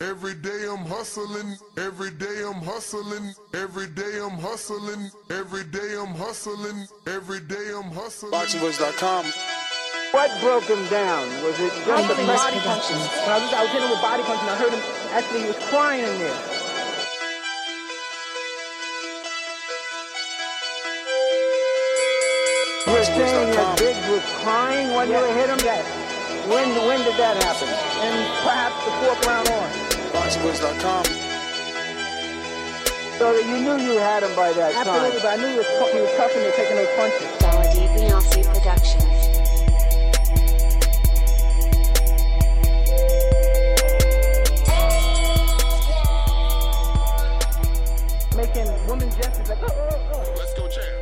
Every day I'm hustling, every day I'm hustling, every day I'm hustling, every day I'm hustling, every day I'm hustling. BoxingVoice.com. What broke him down? Was it just the body punching? When I was, I was hitting him with body punching, I heard him, actually he was crying in there. You were saying that Biggs was crying when you hit him? Yes. When, when did that happen? And perhaps the fourth round on. BoxingVoice.com. So that you knew you had him by that time. Absolutely, but I knew he was, he was tough and taking those punches. Saladee Biasi Productions. Making women gestures like, oh, oh, oh. Let's go, champ.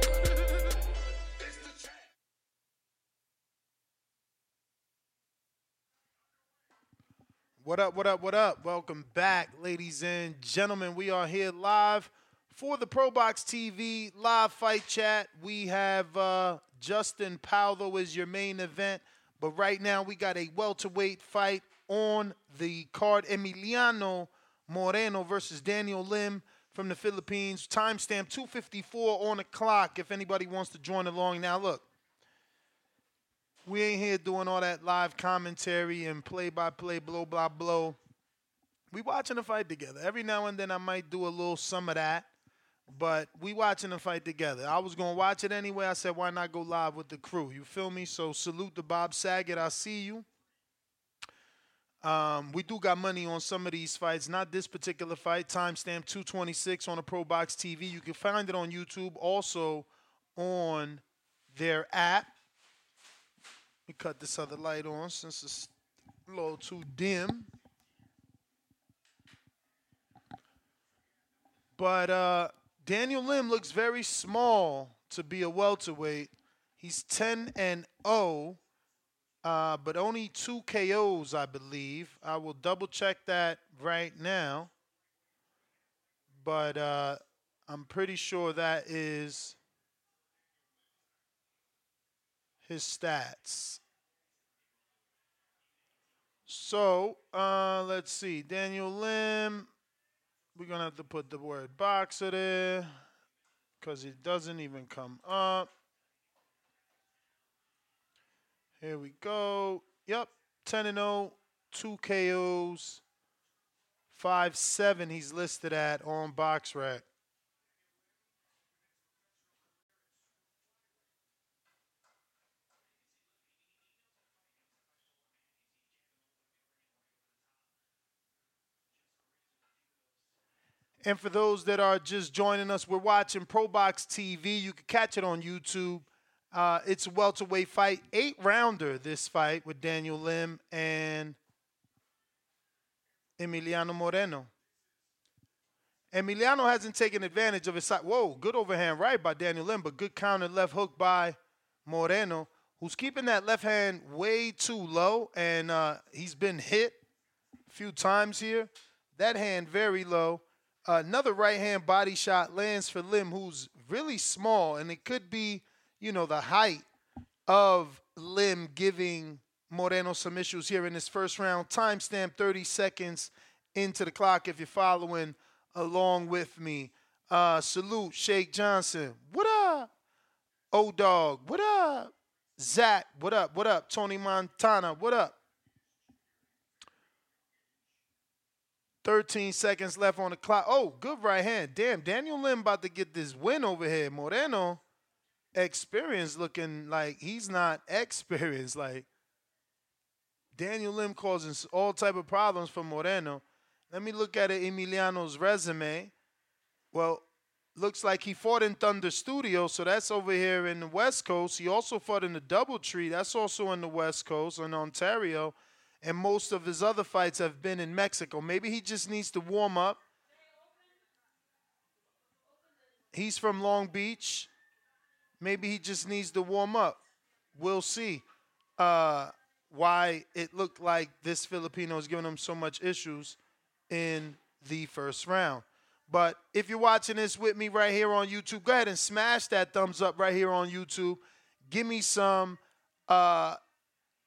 What up, what up, what up? Welcome back, ladies and gentlemen. We are here live for the Pro Box TV live fight chat. We have uh, Justin Pauldo as your main event, but right now we got a welterweight fight on the card Emiliano Moreno versus Daniel Lim from the Philippines. Timestamp 254 on the clock if anybody wants to join along. Now, look, we ain't here doing all that live commentary and play by play, blow, blah, blow. We watching the fight together. Every now and then I might do a little some of that, but we watching the fight together. I was gonna watch it anyway. I said, why not go live with the crew? You feel me? So salute to Bob Saget. I see you. Um, we do got money on some of these fights, not this particular fight. Timestamp 226 on the Pro Box TV. You can find it on YouTube, also on their app. Me cut this other light on since it's a little too dim. But uh, Daniel Lim looks very small to be a welterweight. He's 10 and 0, uh, but only two KOs, I believe. I will double check that right now. But uh, I'm pretty sure that is his stats. So uh, let's see. Daniel Lim. We're going to have to put the word boxer there because it doesn't even come up. Here we go. Yep. 10 and 0, 2 KOs, 5 7 he's listed at on Box BoxRec. And for those that are just joining us, we're watching Pro Box TV. You can catch it on YouTube. Uh, it's a welterweight fight, eight rounder. This fight with Daniel Lim and Emiliano Moreno. Emiliano hasn't taken advantage of his side. Whoa, good overhand right by Daniel Lim, but good counter left hook by Moreno, who's keeping that left hand way too low, and uh, he's been hit a few times here. That hand very low. Another right hand body shot lands for Lim, who's really small, and it could be, you know, the height of Lim giving Moreno some issues here in this first round. Timestamp 30 seconds into the clock if you're following along with me. Uh, salute Shake Johnson. What up? O Dog. What up? Zach. What up? What up? Tony Montana. What up? 13 seconds left on the clock. Oh, good right hand. Damn, Daniel Lim about to get this win over here. Moreno, experience looking like he's not experienced. Like Daniel Lim causing all type of problems for Moreno. Let me look at Emiliano's resume. Well, looks like he fought in Thunder Studio, so that's over here in the West Coast. He also fought in the Double Tree, that's also in the West Coast, in Ontario. And most of his other fights have been in Mexico. Maybe he just needs to warm up. He's from Long Beach. Maybe he just needs to warm up. We'll see uh, why it looked like this Filipino is giving him so much issues in the first round. But if you're watching this with me right here on YouTube, go ahead and smash that thumbs up right here on YouTube. Give me some uh,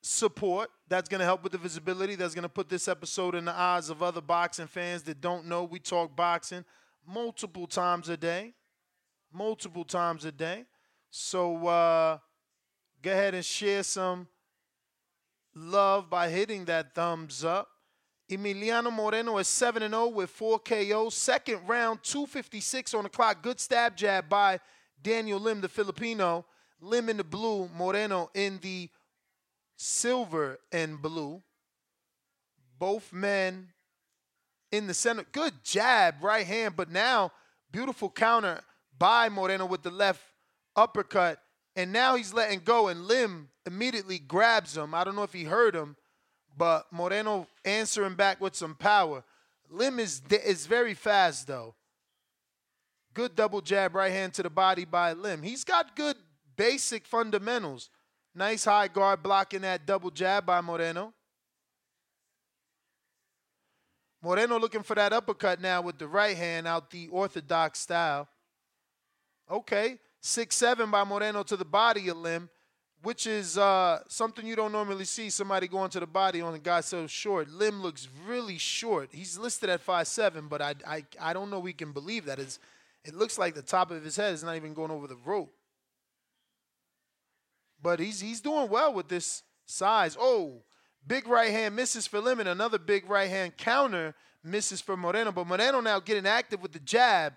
support. That's going to help with the visibility. That's going to put this episode in the eyes of other boxing fans that don't know we talk boxing multiple times a day. Multiple times a day. So uh, go ahead and share some love by hitting that thumbs up. Emiliano Moreno is 7 0 with 4 KOs. Second round, 256 on the clock. Good stab jab by Daniel Lim, the Filipino. Lim in the blue, Moreno in the silver and blue. Both men in the center. Good jab, right hand, but now beautiful counter by Moreno with the left uppercut. And now he's letting go, and Lim immediately grabs him. I don't know if he heard him but Moreno answering back with some power. Lim is is very fast though. Good double jab right hand to the body by Lim. He's got good basic fundamentals. Nice high guard blocking that double jab by Moreno. Moreno looking for that uppercut now with the right hand out the orthodox style. Okay, 6-7 by Moreno to the body of Lim which is uh, something you don't normally see somebody going to the body on a guy so short. Lim looks really short. He's listed at five seven, but I, I, I don't know we can believe that. It's, it looks like the top of his head is not even going over the rope. But he's, he's doing well with this size. Oh, big right hand misses for Lim, and another big right hand counter misses for Moreno. But Moreno now getting active with the jab.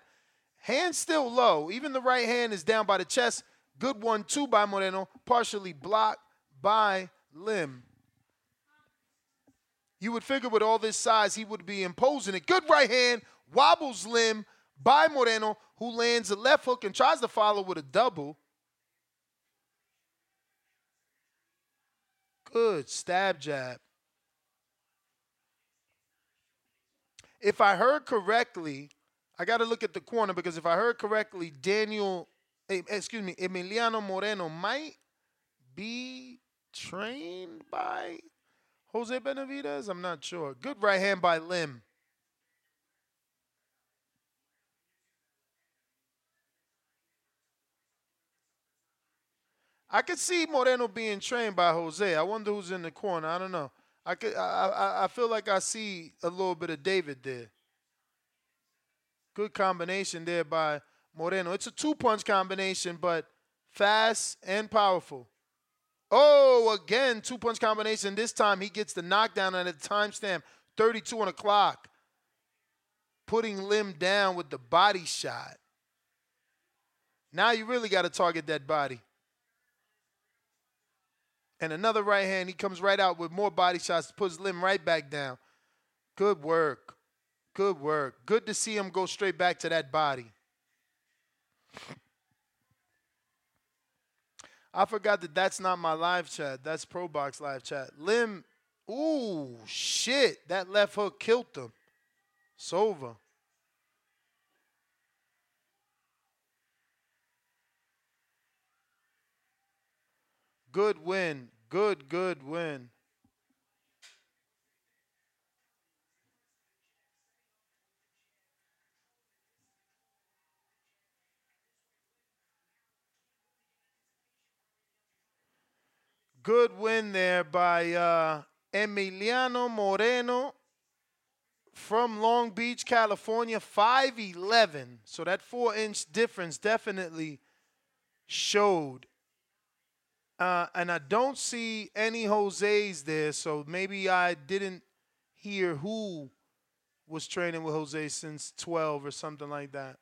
Hand still low. Even the right hand is down by the chest. Good one, two by Moreno, partially blocked by Lim. You would figure with all this size, he would be imposing it. Good right hand, wobbles Lim by Moreno, who lands a left hook and tries to follow with a double. Good stab jab. If I heard correctly, I got to look at the corner because if I heard correctly, Daniel Eh, excuse me, Emiliano Moreno might be trained by Jose Benavidez. I'm not sure. Good right hand by Lim. I could see Moreno being trained by Jose. I wonder who's in the corner. I don't know. I could. I, I, I feel like I see a little bit of David there. Good combination there by Moreno. It's a two punch combination, but fast and powerful. Oh, again, two punch combination. This time he gets the knockdown at a timestamp 32 on the clock, putting Lim down with the body shot. Now you really got to target that body. And another right hand, he comes right out with more body shots, puts Lim right back down. Good work. Good work. Good to see him go straight back to that body. I forgot that that's not my live chat. That's ProBox live chat. Lim, ooh, shit. That left hook killed him. It's over. Good win. Good, good win. Good win there by uh, Emiliano Moreno from Long Beach, California, 5'11. So that four inch difference definitely showed. Uh, and I don't see any Jose's there, so maybe I didn't hear who was training with Jose since 12 or something like that.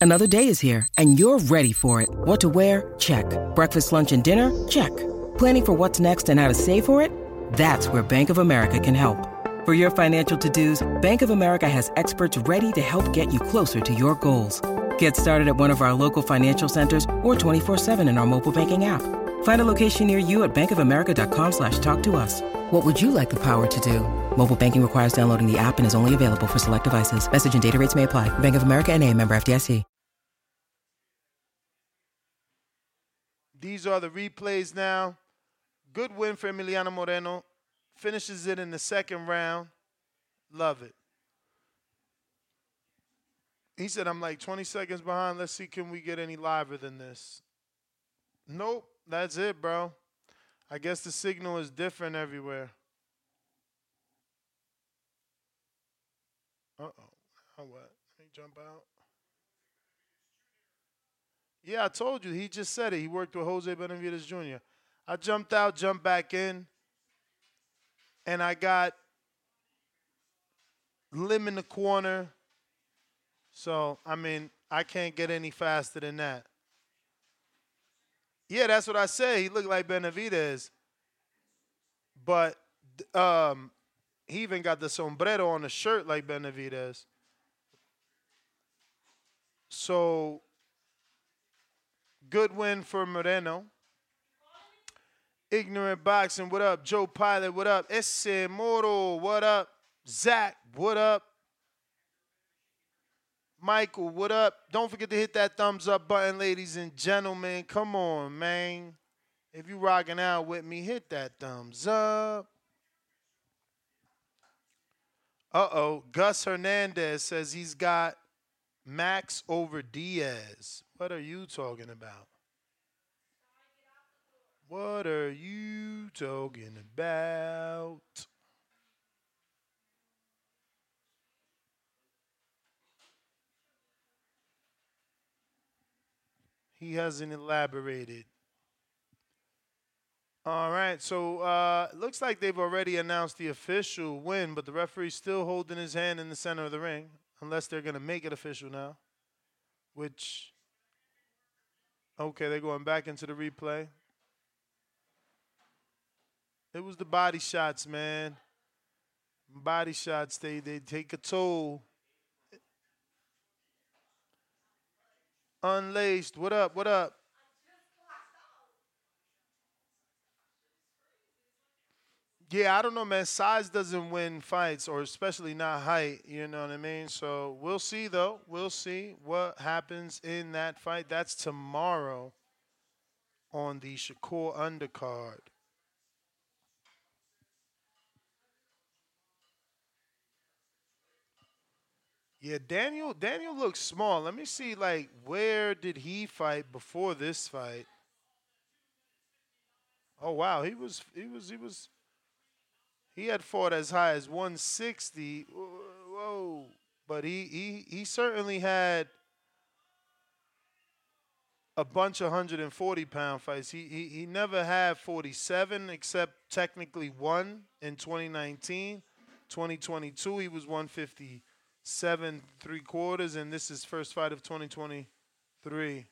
Another day is here, and you're ready for it. What to wear? Check. Breakfast, lunch, and dinner? Check. Planning for what's next and how to save for it? That's where Bank of America can help. For your financial to dos, Bank of America has experts ready to help get you closer to your goals. Get started at one of our local financial centers or 24-7 in our mobile banking app. Find a location near you at bankofamerica.com slash talk to us. What would you like the power to do? Mobile banking requires downloading the app and is only available for select devices. Message and data rates may apply. Bank of America and a member FDIC. These are the replays now. Good win for Emiliano Moreno. Finishes it in the second round. Love it. He said, I'm like 20 seconds behind. Let's see, can we get any liver than this? Nope, that's it, bro. I guess the signal is different everywhere. Uh oh. Now what? Let me jump out. Yeah, I told you. He just said it. He worked with Jose Benavidez Jr. I jumped out, jumped back in, and I got limb in the corner. So, I mean, I can't get any faster than that. Yeah, that's what I say. He looked like Benavidez. But um, he even got the sombrero on the shirt like Benavidez. So good win for Moreno. Ignorant Boxing, what up? Joe Pilot, what up? Esse Moro, what up? Zach, what up? Michael, what up? Don't forget to hit that thumbs up button, ladies and gentlemen. Come on, man. If you rocking out with me, hit that thumbs up. Uh-oh. Gus Hernandez says he's got Max over Diaz. What are you talking about? What are you talking about? He hasn't elaborated. All right, so uh, looks like they've already announced the official win, but the referee's still holding his hand in the center of the ring, unless they're going to make it official now, which, okay, they're going back into the replay. It was the body shots, man. Body shots, they, they take a toll. Unlaced, what up, what up? Yeah, I don't know, man. Size doesn't win fights, or especially not height. You know what I mean? So we'll see, though. We'll see what happens in that fight. That's tomorrow on the Shakur undercard. Yeah, Daniel. Daniel looks small. Let me see. Like, where did he fight before this fight? Oh wow, he was. He was. He was. He had fought as high as 160. Whoa. But he, he, he certainly had a bunch of 140 pound fights. He, he, he never had 47 except technically one in 2019. 2022, he was 157 three quarters, and this is first fight of 2023.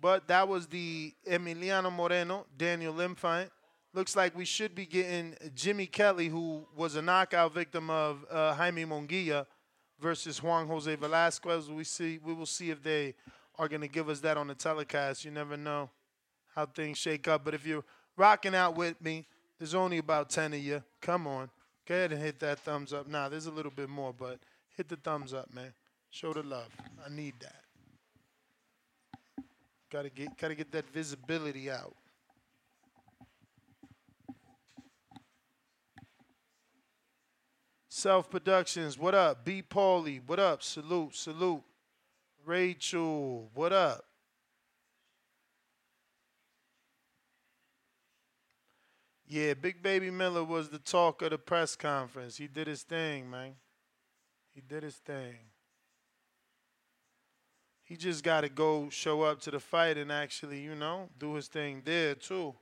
But that was the Emiliano Moreno, Daniel Lim fight. Looks like we should be getting Jimmy Kelly, who was a knockout victim of uh, Jaime Munguia, versus Juan Jose Velasquez. We see, we will see if they are going to give us that on the telecast. You never know how things shake up. But if you're rocking out with me, there's only about 10 of you. Come on. Go ahead and hit that thumbs up. Now, nah, there's a little bit more, but hit the thumbs up, man. Show the love. I need that. Gotta get gotta get that visibility out. Self Productions, what up? B Paulie, what up? Salute, salute. Rachel, what up? Yeah, Big Baby Miller was the talk of the press conference. He did his thing, man. He did his thing. he just got to go show up to the fight and actually, you know, do his thing there too.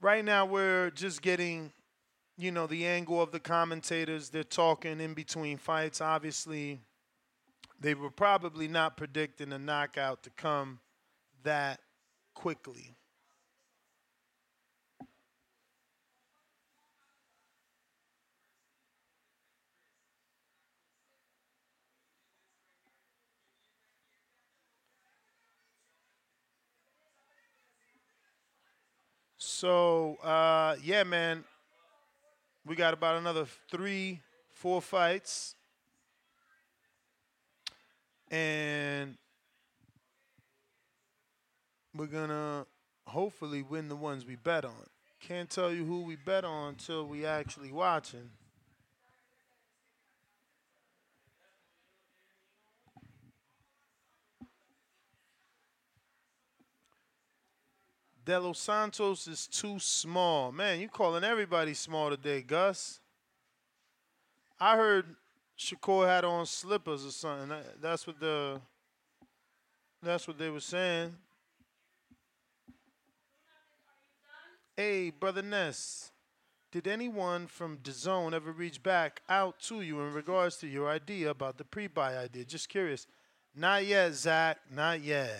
Right now, we're just getting, you know, the angle of the commentators. They're talking in between fights. Obviously, they were probably not predicting a knockout to come that quickly. So uh, yeah, man, we got about another three, four fights, and we're gonna hopefully win the ones we bet on. Can't tell you who we bet on until we actually watching. De Los Santos is too small. Man, you calling everybody small today, Gus. I heard Shakur had on slippers or something. That's what the that's what they were saying. Hey, brother Ness, did anyone from DAZN ever reach back out to you in regards to your idea about the pre-buy idea? Just curious. Not yet, Zach. Not yet.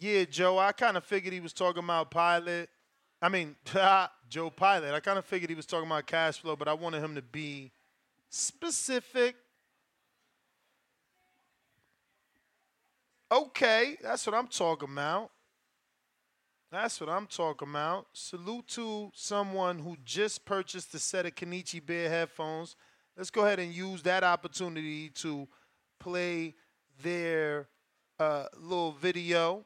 Yeah, Joe, I kind of figured he was talking about Pilot. I mean, Joe Pilot. I kind of figured he was talking about cash flow, but I wanted him to be specific. Okay, that's what I'm talking about. That's what I'm talking about. Salute to someone who just purchased a set of Kenichi Bear headphones. Let's go ahead and use that opportunity to play their uh, little video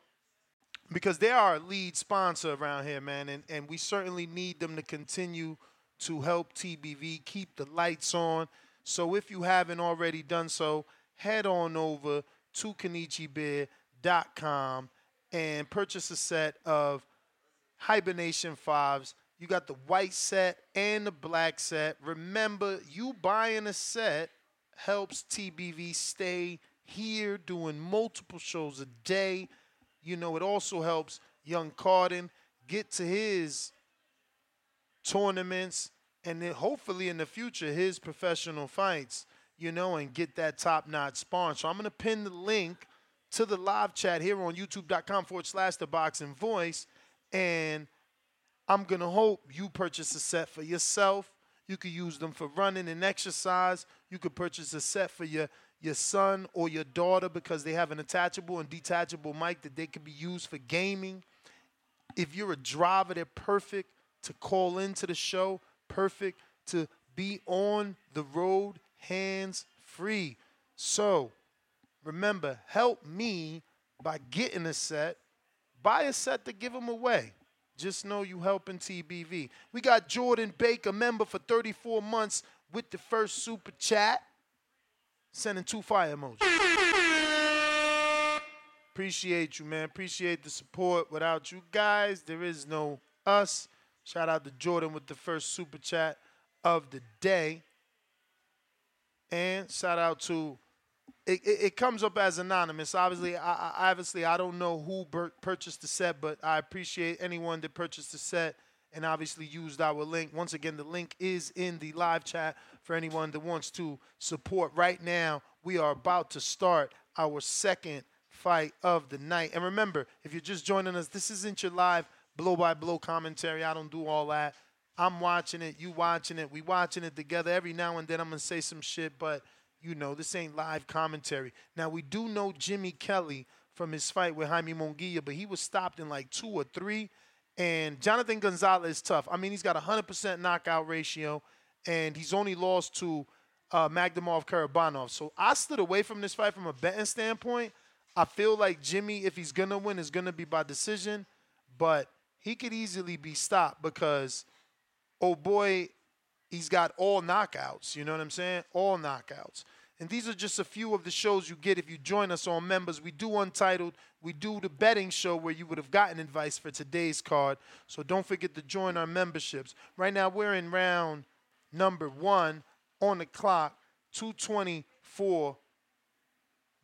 because they are a lead sponsor around here, man, and, and we certainly need them to continue to help TBV keep the lights on. So if you haven't already done so, head on over to KenichiBear.com and purchase a set of Hibernation 5s. You got the white set and the black set. Remember, you buying a set helps TBV stay here doing multiple shows a day you know, it also helps young Carden get to his tournaments and then hopefully in the future his professional fights, you know, and get that top notch spawn. So I'm going to pin the link to the live chat here on youtube.com forward slash the boxing voice. And I'm going to hope you purchase a set for yourself. You could use them for running and exercise. You could purchase a set for your your son or your daughter because they have an attachable and detachable mic that they can be used for gaming. If you're a driver, they're perfect to call into the show, perfect to be on the road hands free. So remember, help me by getting a set. Buy a set to give them away. Just know you helping TBV. We got Jordan Baker, member for 34 months with the first super chat sending two fire emojis. Appreciate you, man. Appreciate the support. Without you guys, there is no us. Shout out to Jordan with the first super chat of the day. And shout out to it, it, it comes up as anonymous. Obviously, I, I, obviously I don't know who purchased the set, but I appreciate anyone that purchased the set and obviously used our link. Once again, the link is in the live chat for anyone that wants to support. Right now, we are about to start our second fight of the night. And remember, if you're just joining us, this isn't your live blow by blow commentary. I don't do all that. I'm watching it, you watching it, we watching it together. Every now and then I'm gonna say some shit, but you know, this ain't live commentary. Now we do know Jimmy Kelly from his fight with Jaime Munguia, but he was stopped in like two or three. And Jonathan Gonzalez is tough. I mean, he's got a 100% knockout ratio, and he's only lost to uh, Magdamov Karabanov. So I stood away from this fight from a betting standpoint. I feel like Jimmy, if he's going to win, is going to be by decision, but he could easily be stopped because, oh boy, he's got all knockouts. You know what I'm saying? All knockouts. And these are just a few of the shows you get if you join us on members. We do Untitled. We do the betting show where you would have gotten advice for today's card. So don't forget to join our memberships. Right now, we're in round number one on the clock, 224.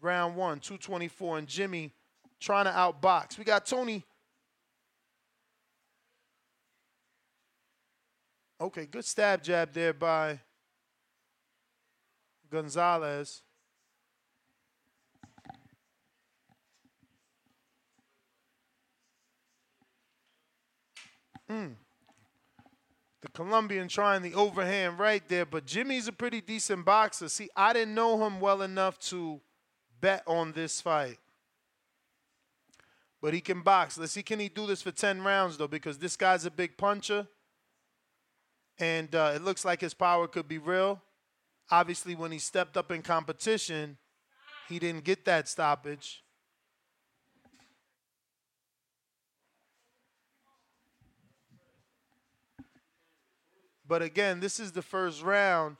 Round one, 224. And Jimmy trying to outbox. We got Tony. Okay, good stab jab there by Gonzalez. Mm. The Colombian trying the overhand right there, but Jimmy's a pretty decent boxer. See, I didn't know him well enough to bet on this fight. But he can box. Let's see, can he do this for 10 rounds, though? Because this guy's a big puncher. And uh, it looks like his power could be real. Obviously, when he stepped up in competition, he didn't get that stoppage. But again, this is the first round.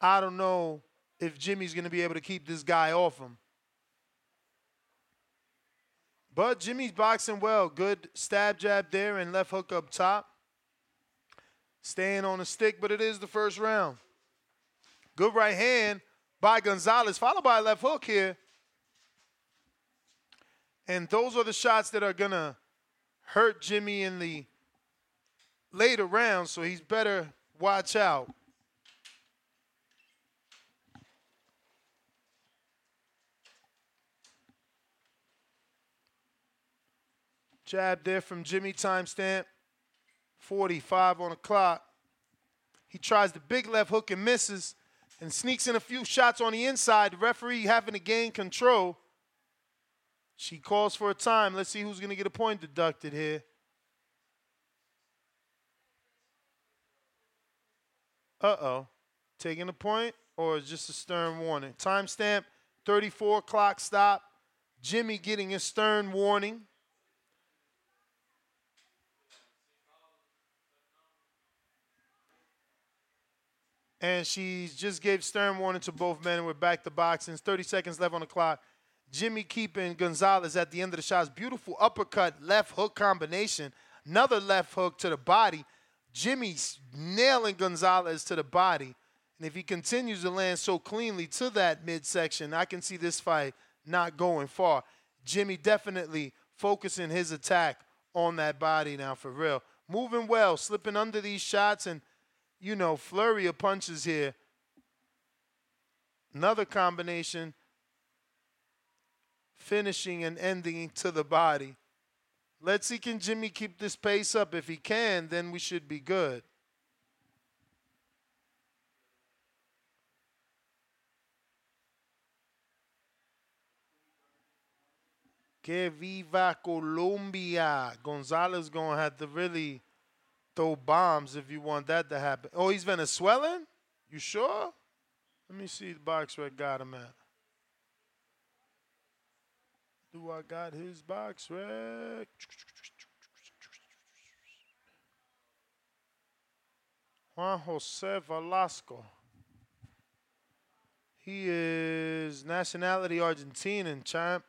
I don't know if Jimmy's going to be able to keep this guy off him. But Jimmy's boxing well. Good stab jab there and left hook up top. Staying on the stick, but it is the first round. Good right hand by Gonzalez, followed by a left hook here. And those are the shots that are going to hurt Jimmy in the later rounds, so he's better watch out. Jab there from Jimmy, timestamp 45 on the clock. He tries the big left hook and misses and sneaks in a few shots on the inside. The referee having to gain control. She calls for a time. Let's see who's going to get a point deducted here. Uh oh. Taking a point or just a stern warning? Timestamp 34 clock stop. Jimmy getting a stern warning. And she just gave stern warning to both men. We're back to boxing. 30 seconds left on the clock. Jimmy keeping Gonzalez at the end of the shots. Beautiful uppercut, left hook combination. Another left hook to the body. Jimmy's nailing Gonzalez to the body. And if he continues to land so cleanly to that midsection, I can see this fight not going far. Jimmy definitely focusing his attack on that body now for real. Moving well, slipping under these shots and – you know, flurry of punches here. Another combination, finishing and ending to the body. Let's see, can Jimmy keep this pace up? If he can, then we should be good. Que viva Colombia. Gonzalez going to have to really throw bombs if you want that to happen. Oh, he's Venezuelan? You sure? Let me see the box I got him at. Do I got his BoxRec? Juan Jose Velasco. He is nationality Argentinian, champ.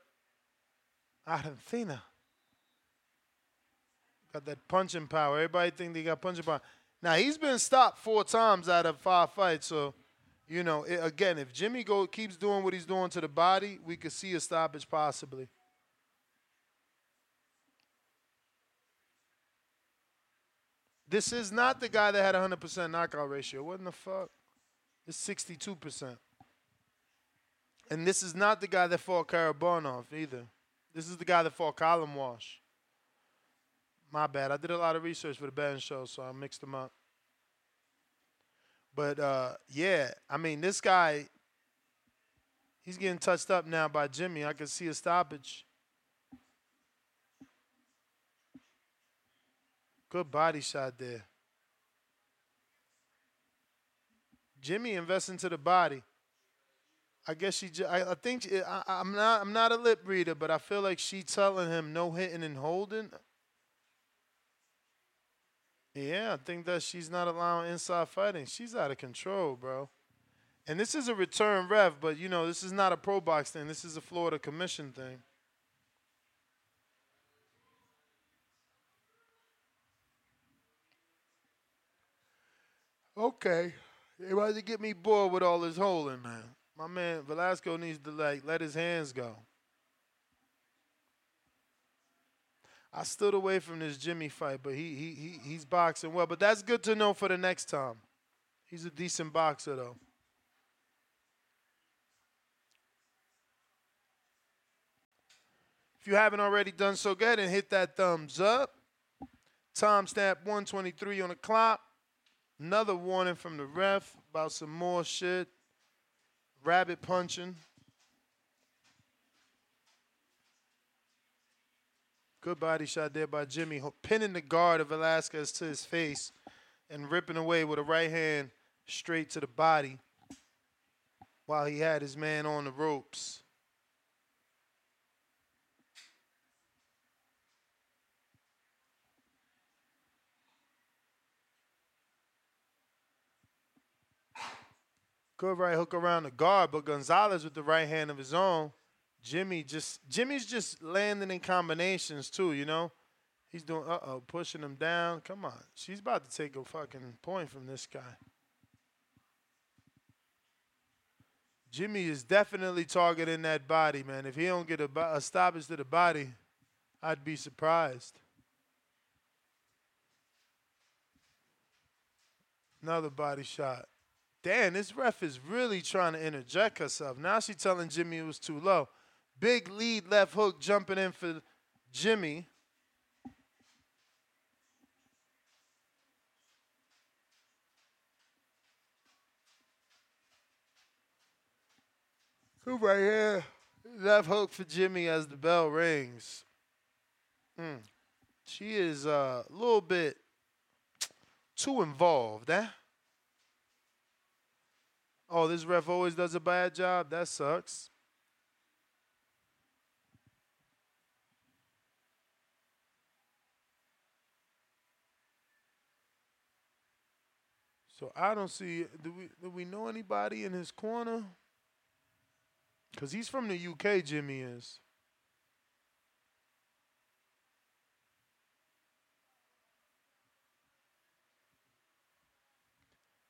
Argentina. Got that punching power. Everybody think they got punching power. Now he's been stopped four times out of five fights. So, you know, it, again, if Jimmy go keeps doing what he's doing to the body, we could see a stoppage possibly. This is not the guy that had a 100% knockout ratio. What in the fuck? It's 62%. And this is not the guy that fought Karabanov either. This is the guy that fought Colin Walsh. My bad. I did a lot of research for the betting show, so I mixed them up. But uh, yeah, I mean, this guy, he's getting touched up now by Jimmy. I can see a stoppage. Good body shot there. Jimmy invests into the body. I guess she. I, I think she, I, I'm not. I'm not a lip reader, but I feel like she telling him no hitting and holding. Yeah, I think that she's not allowing inside fighting. She's out of control, bro. And this is a return ref, but you know, this is not a pro box thing. This is a Florida commission thing. Okay. They about to get me bored with all this holding, man. My man Velasco needs to like let his hands go. I stood away from this Jimmy fight, but he he, he he's boxing well. But that's good to know for the next time. He's a decent boxer though. If you haven't already done so, go ahead and hit that thumbs up. Timestamp 123 on the clock. Another warning from the ref about some more shit. Rabbit punching. Good body shot there by Jimmy, pinning the guard of Velasquez to his face and ripping away with a right hand straight to the body while he had his man on the ropes. Good right hook around the guard, but Gonzalez with the right hand of his own. Jimmy just Jimmy's just landing in combinations too, you know. He's doing uh oh, pushing him down. Come on. She's about to take a fucking point from this guy. Jimmy is definitely targeting that body, man. If he don't get a, a stoppage to the body, I'd be surprised. Another body shot. Damn, this ref is really trying to interject herself. Now she's telling Jimmy it was too low. Big lead left hook jumping in for Jimmy. Who right here? Left hook for Jimmy as the bell rings. Mm. She is uh, a little bit too involved, eh? Oh, this ref always does a bad job? That sucks. So I don't see. Do we do we know anybody in his corner? Cause he's from the UK. Jimmy is.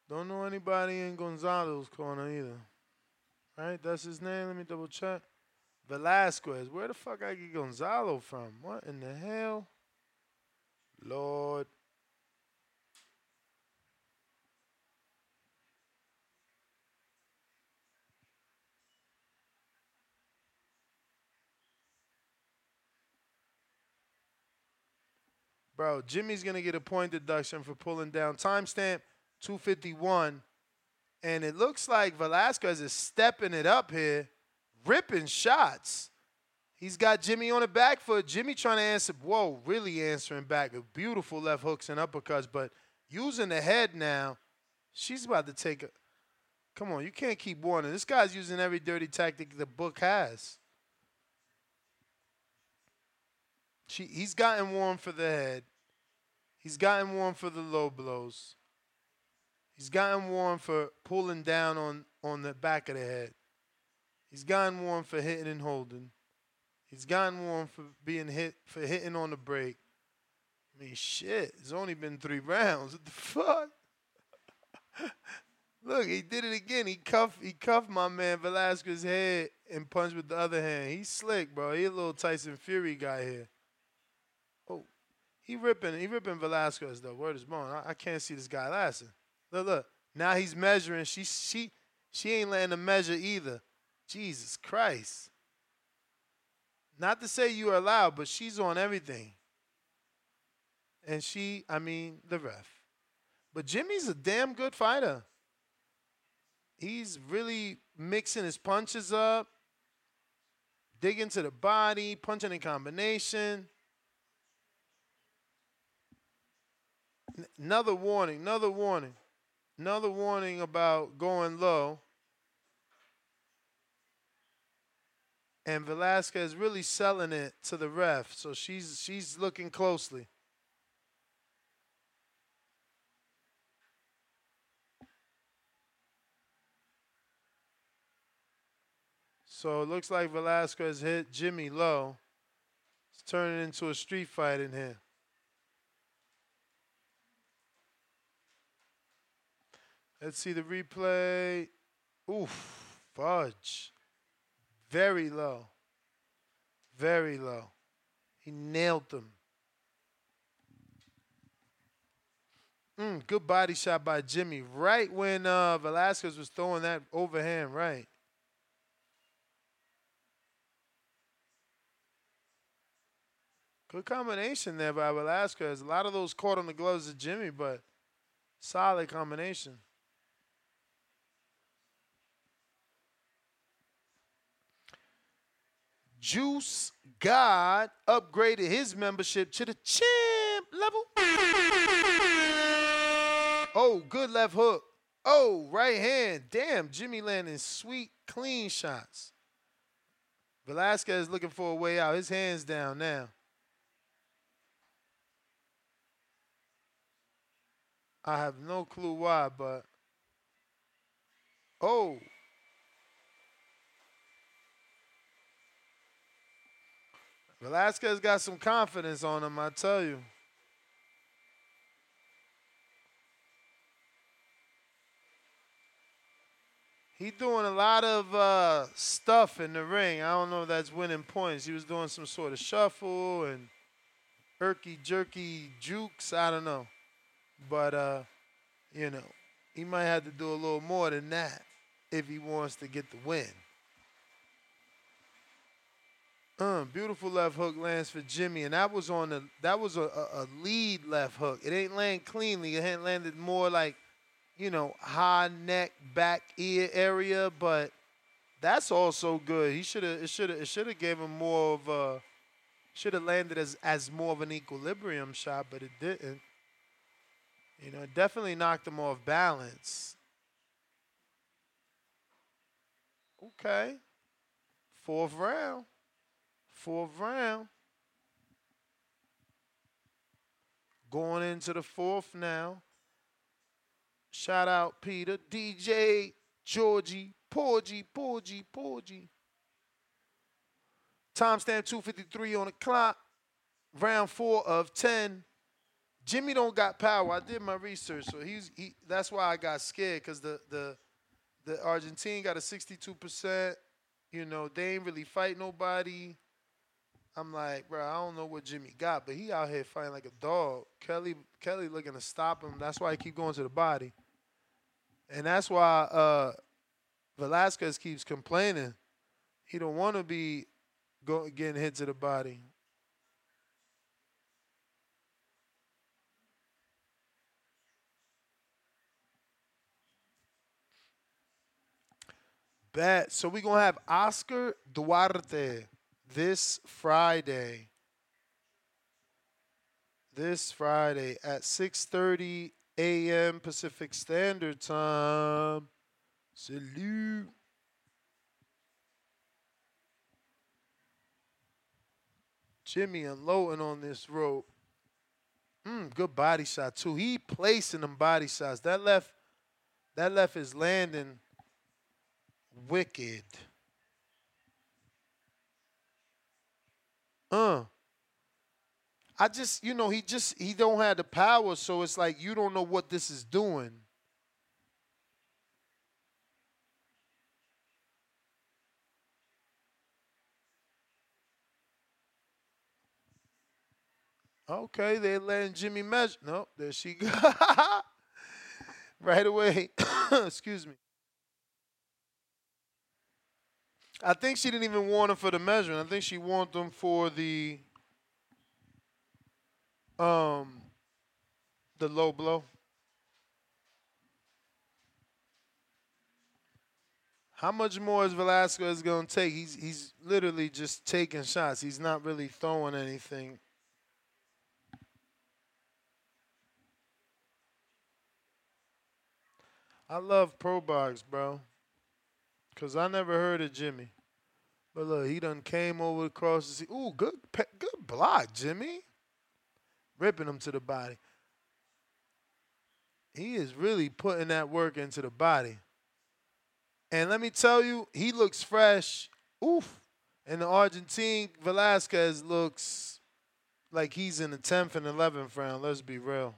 Don't know anybody in Gonzalo's corner either. Right? That's his name. Let me double check. Velasquez. Where the fuck I get Gonzalo from? What in the hell? Lord. Bro, Jimmy's going to get a point deduction for pulling down. Timestamp 251. And it looks like Velasquez is stepping it up here, ripping shots. He's got Jimmy on the back foot. Jimmy trying to answer, whoa, really answering back. A beautiful left hooks and uppercuts, but using the head now, she's about to take a. Come on, you can't keep warning. This guy's using every dirty tactic the book has. She, he's gotten warm for the head. He's gotten warm for the low blows. He's gotten warm for pulling down on, on the back of the head. He's gotten warm for hitting and holding. He's gotten warm for being hit for hitting on the break. I mean, shit. It's only been three rounds. What the fuck? Look, he did it again. He cuffed he cuffed my man Velasquez's head and punched with the other hand. He's slick, bro. He a little Tyson Fury guy here. He ripping he ripping Velasquez though. Word is born. I, I can't see this guy lasting. Look, look. Now he's measuring. She she she ain't letting him measure either. Jesus Christ. Not to say you are allowed, but she's on everything. And she, I mean, the ref. But Jimmy's a damn good fighter. He's really mixing his punches up, digging to the body, punching in combination. Another warning, another warning. Another warning about going low. And Velasquez really selling it to the ref, so she's she's looking closely. So it looks like Velasquez hit Jimmy low. It's turning into a street fight in here. Let's see the replay. Oof, fudge. Very low. Very low. He nailed them. Mm, good body shot by Jimmy. Right when uh, Velasquez was throwing that overhand right. Good combination there by Velasquez. A lot of those caught on the gloves of Jimmy, but solid combination. Juice God upgraded his membership to the champ level. Oh, good left hook. Oh, right hand. Damn, Jimmy landing sweet, clean shots. Velasquez is looking for a way out. His hands down now. I have no clue why, but oh. Velasquez got some confidence on him, I tell you. He doing a lot of uh, stuff in the ring. I don't know if that's winning points. He was doing some sort of shuffle and herky jerky jukes. I don't know, but uh, you know, he might have to do a little more than that if he wants to get the win. Uh, beautiful left hook lands for Jimmy, and that was on the that was a, a, lead left hook. It ain't land cleanly. It had landed more like, you know, high neck, back ear area, but that's also good. He should have it should have it should have gave him more of a should have landed as as more of an equilibrium shot, but it didn't. You know, it definitely knocked him off balance. Okay. Fourth round. Fourth round. Going into the fourth now. Shout out Peter, DJ, Georgie, Porgy, Porgy, Porgy. Timestamp 253 on the clock. Round four of 10. Jimmy don't got power. I did my research, so he's he. That's why I got scared because the the the Argentine got a 62 percent. You know they ain't really fight nobody. I'm like, bro, I don't know what Jimmy got, but he out here fighting like a dog. Kelly Kelly looking to stop him. That's why he keep going to the body, and that's why uh, Velasquez keeps complaining. He don't want to be go, getting hit to the body. Bet. So we're gonna have Oscar Duarte this Friday. This Friday at 6:30 a.m. Pacific Standard Time. Salute. Jimmy and unloading on this rope. Mm, good body shot too. He placing them body shots. That left, that left is landing wicked. Uh. I just, you know, he just he don't have the power, so it's like you don't know what this is doing. Okay, they letting Jimmy measure. No, there she go. right away. Excuse me. I think she didn't even want him for the measurement. I think she wanted them for the um the low blow. How much more is Velasquez going to take? He's he's literally just taking shots. He's not really throwing anything. I love Pro Box, bro. Cause I never heard of Jimmy. But look, he done came over across the sea. Ooh, good good block, Jimmy. Ripping him to the body. He is really putting that work into the body. And let me tell you, he looks fresh Oof. And the Argentine Velasquez looks like he's in the 10th and 11th round. Let's be real.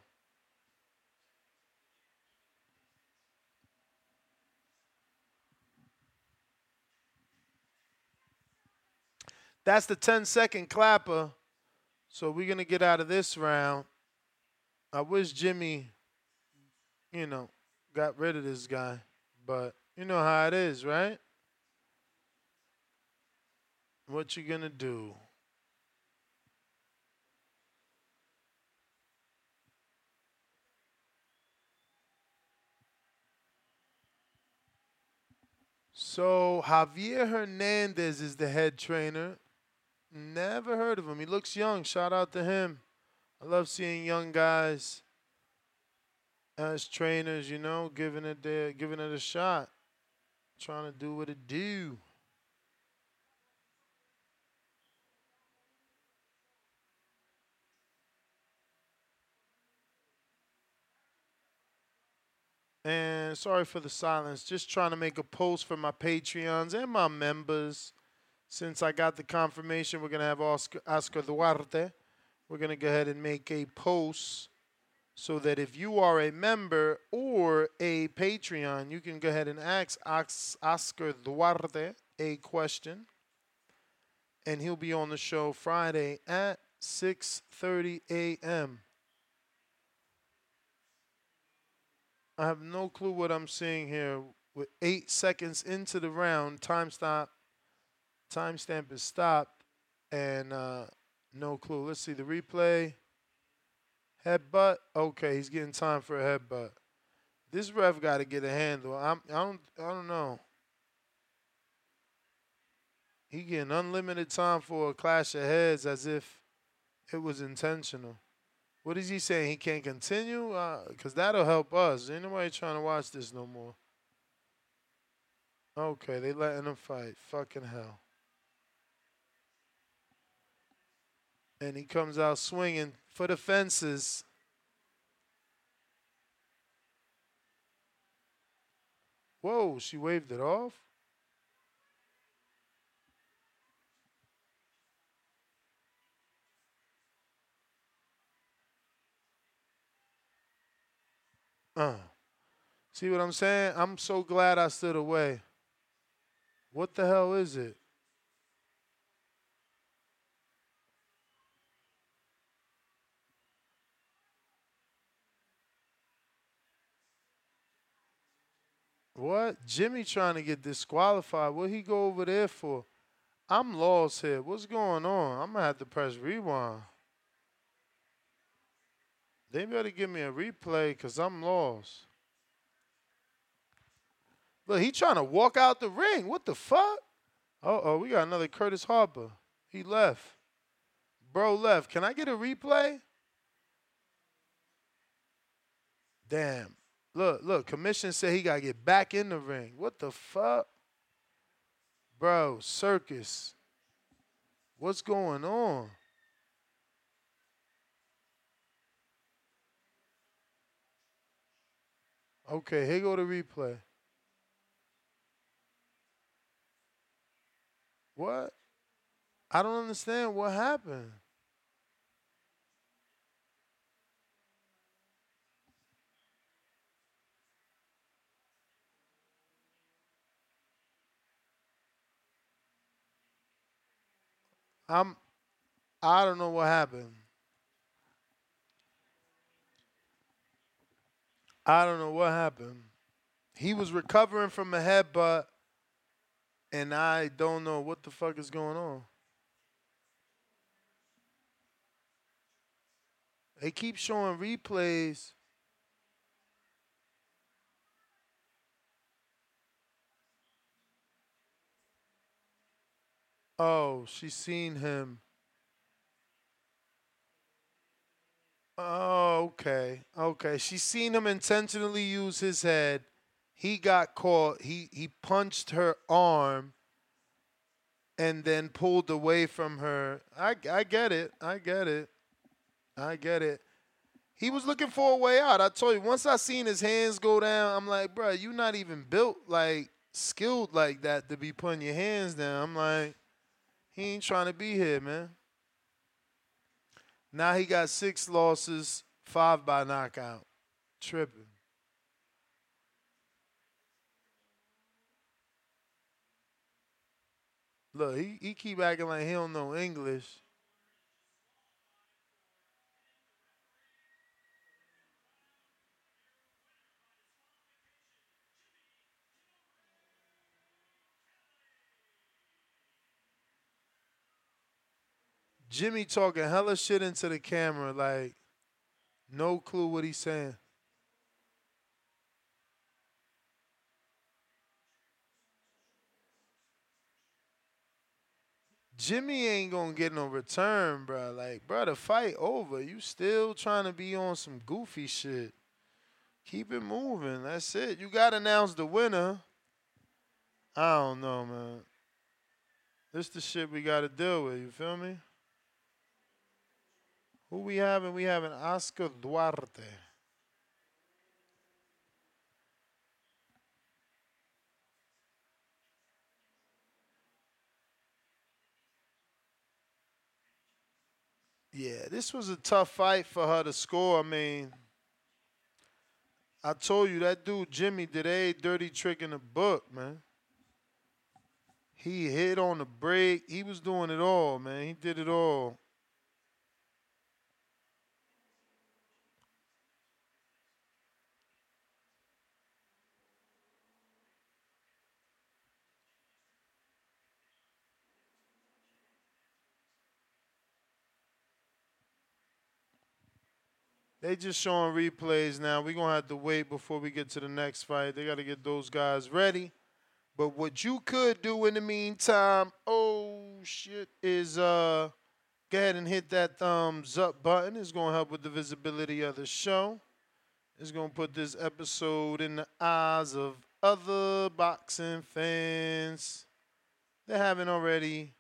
That's the 10 second clapper. So we're going to get out of this round. I wish Jimmy, you know, got rid of this guy. But you know how it is, right? What you going to do? So Javier Hernandez is the head trainer. Never heard of him. He looks young. Shout out to him. I love seeing young guys as trainers, you know, giving it their, giving it a shot, trying to do what it do. And sorry for the silence. Just trying to make a post for my Patreons and my members. Since I got the confirmation, we're going to have Oscar, Oscar Duarte. We're going to go ahead and make a post so that if you are a member or a Patreon, you can go ahead and ask Oscar Duarte a question. And he'll be on the show Friday at 6:30 a.m. I have no clue what I'm seeing here. With eight seconds into the round, time stop, timestamp is stopped, and uh, no clue. Let's see the replay. Headbutt. Okay, he's getting time for a headbutt. This ref got to get a handle. I'm, I don't. I don't know. He getting unlimited time for a clash of heads as if it was intentional. What is he saying? He can't continue? Because uh, that'll help us. Ain't nobody trying to watch this no more. Okay, they letting him fight. Fucking hell. And he comes out swinging for the fences. Whoa, she waved it off? Uh. See what I'm saying? I'm so glad I stood away. What the hell is it? What? Jimmy trying to get disqualified. What he go over there for? I'm lost here. What's going on? I'm gonna have to press rewind. They better give me a replay because I'm lost. Look, he trying to walk out the ring. What the fuck? Uh oh, we got another Curtis Harper. He left. Bro left. Can I get a replay? Damn. Look, look, commission said he gotta get back in the ring. What the fuck? Bro, circus. What's going on? Okay, here go the replay. What? I don't understand what happened. I'm I don't know what happened. I don't know what happened. He was recovering from a headbutt, and I don't know what the fuck is going on. They keep showing replays. Oh, she's seen him. Oh, okay. Okay. She's seen him intentionally use his head. He got caught. He he punched her arm and then pulled away from her. I I get it. I get it. I get it. He was looking for a way out. I told you, once I seen his hands go down, I'm like, bro, you not even built like skilled like that to be putting your hands down. I'm like, he ain't trying to be here, man. Now he got six losses, five by knockout. Tripping. Look, he, he keep acting like he don't know English. Jimmy talking hella shit into the camera, like no clue what he's saying. Jimmy ain't gonna get no return, bro. Like, bro, the fight over. You still trying to be on some goofy shit. Keep it moving. That's it. You gotta announce the winner. I don't know, man. This the shit we gotta deal with. You feel me? Who we have? And We have an Oscar Duarte. Yeah, this was a tough fight for her to score. I mean, I told you that dude Jimmy did a dirty trick in the book, man. He hit on the break. He was doing it all, man. He did it all. They just showing replays now. We're gonna have to wait before we get to the next fight. They gotta get those guys ready. But what you could do in the meantime, oh shit, is uh go ahead and hit that thumbs up button. It's gonna help with the visibility of the show. It's gonna put this episode in the eyes of other boxing fans that haven't already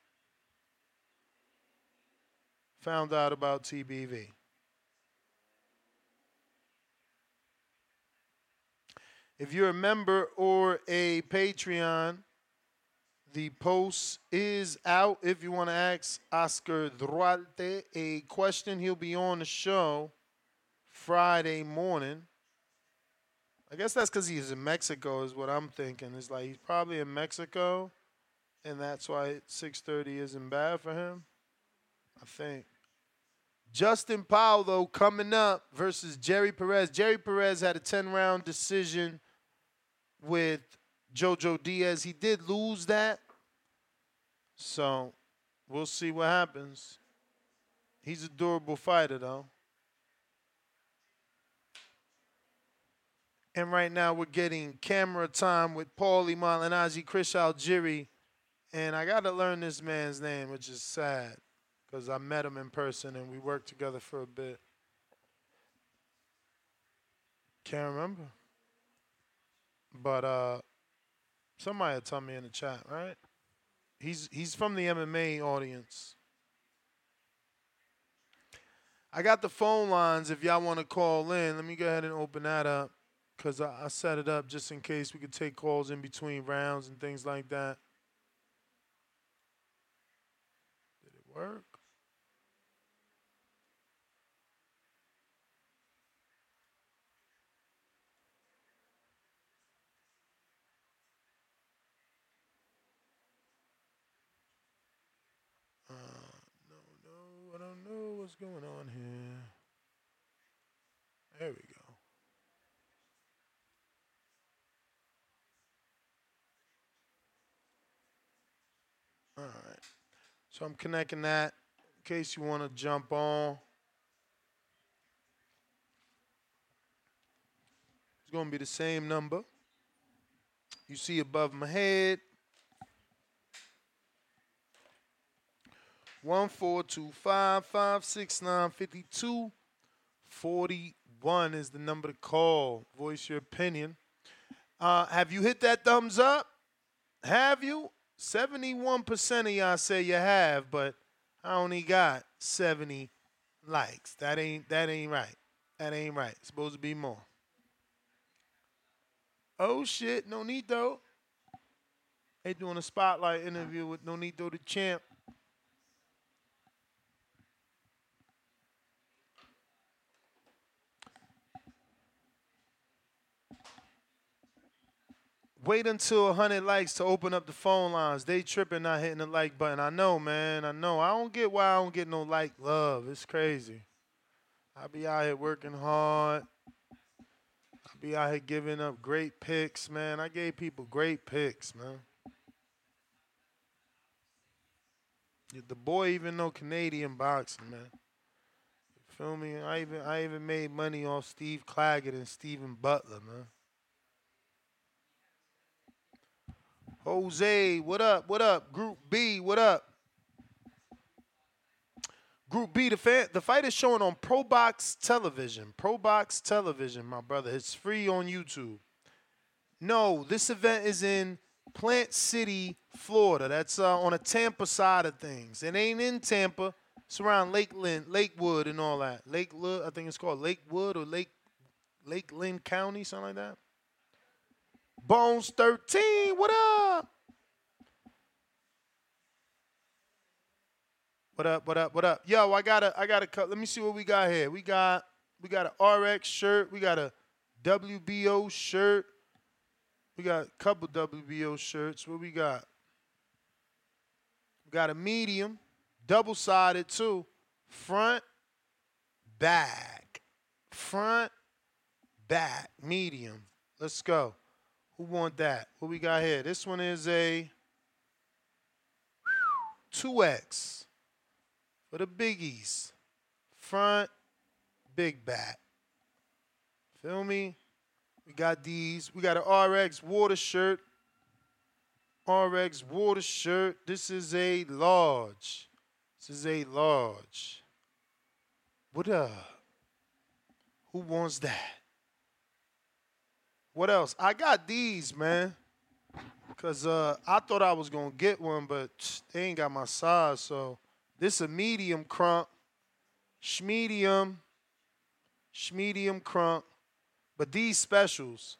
found out about TBV. If you're a member or a Patreon, the post is out. If you want to ask Oscar Duarte a question, he'll be on the show Friday morning. I guess that's because he's in Mexico, is what I'm thinking. It's like he's probably in Mexico, and that's why 6:30 isn't bad for him. I think. Justin Pauldo, coming up versus Jerry Perez. Jerry Perez had a 10 round decision with Jojo Diaz. He did lose that. So we'll see what happens. He's a durable fighter, though. And right now we're getting camera time with Paulie Malignaggi, Chris Algieri. And I got to learn this man's name, which is sad because I met him in person and we worked together for a bit. Can't remember. But uh, somebody will tell me in the chat, right? He's he's from the MMA audience. I got the phone lines if y'all want to call in. Let me go ahead and open that up because I, I set it up just in case we could take calls in between rounds and things like that. Did it work? Uh, no, no, I don't know what's going on here. There we go. All right. So I'm connecting that in case you want to jump on. It's going to be the same number. You see above my head. One four two five five six nine fifty two forty one is the number to call. Voice your opinion. Uh, have you hit that thumbs up? Have you? Seventy-one percent of y'all say you have, but I only got seventy likes. That ain't that ain't right. That ain't right. It's supposed to be more. Oh shit! No need though. They doing a spotlight interview with Nonito the champ. Wait until 100 likes to open up the phone lines. They tripping, not hitting the like button. I know, man. I know. I don't get why I don't get no like love. It's crazy. I be out here working hard. I be out here giving up great picks, man. I gave people great picks, man. The boy even know Canadian boxing, man. You feel me? I even I even made money off Steve Claggett and Stephen Butler, man. Jose, what up? What up? Group B, what up? Group B, the fan, the fight is showing on ProBox Television. ProBox Television, my brother. It's free on YouTube. No, this event is in Plant City, Florida. That's uh, on the Tampa side of things. It ain't in Tampa. It's around Lakeland, Lakewood, and all that. Lakewood, I think it's called Lakewood or Lake Lakeland County, something like that. Bones 13, what up? What up, what up, what up? Yo, I got a I got a. Let me see what we got here. We got we got an RX shirt, we got a WBO shirt. We got a couple WBO shirts. What we got? We got a medium, double-sided too. Front, back. Front, back, medium. Let's go. Who want that? What we got here? This one is a 2X for the biggies. Front, big bat. Feel me? We got these. We got an RX water shirt. RX water shirt. This is a large. This is a large. What up? Who wants that? What else? I got these, man. Cause uh, I thought I was gonna get one, but they ain't got my size. So this is a medium crunk, schmedium, schmedium crunk. But these specials,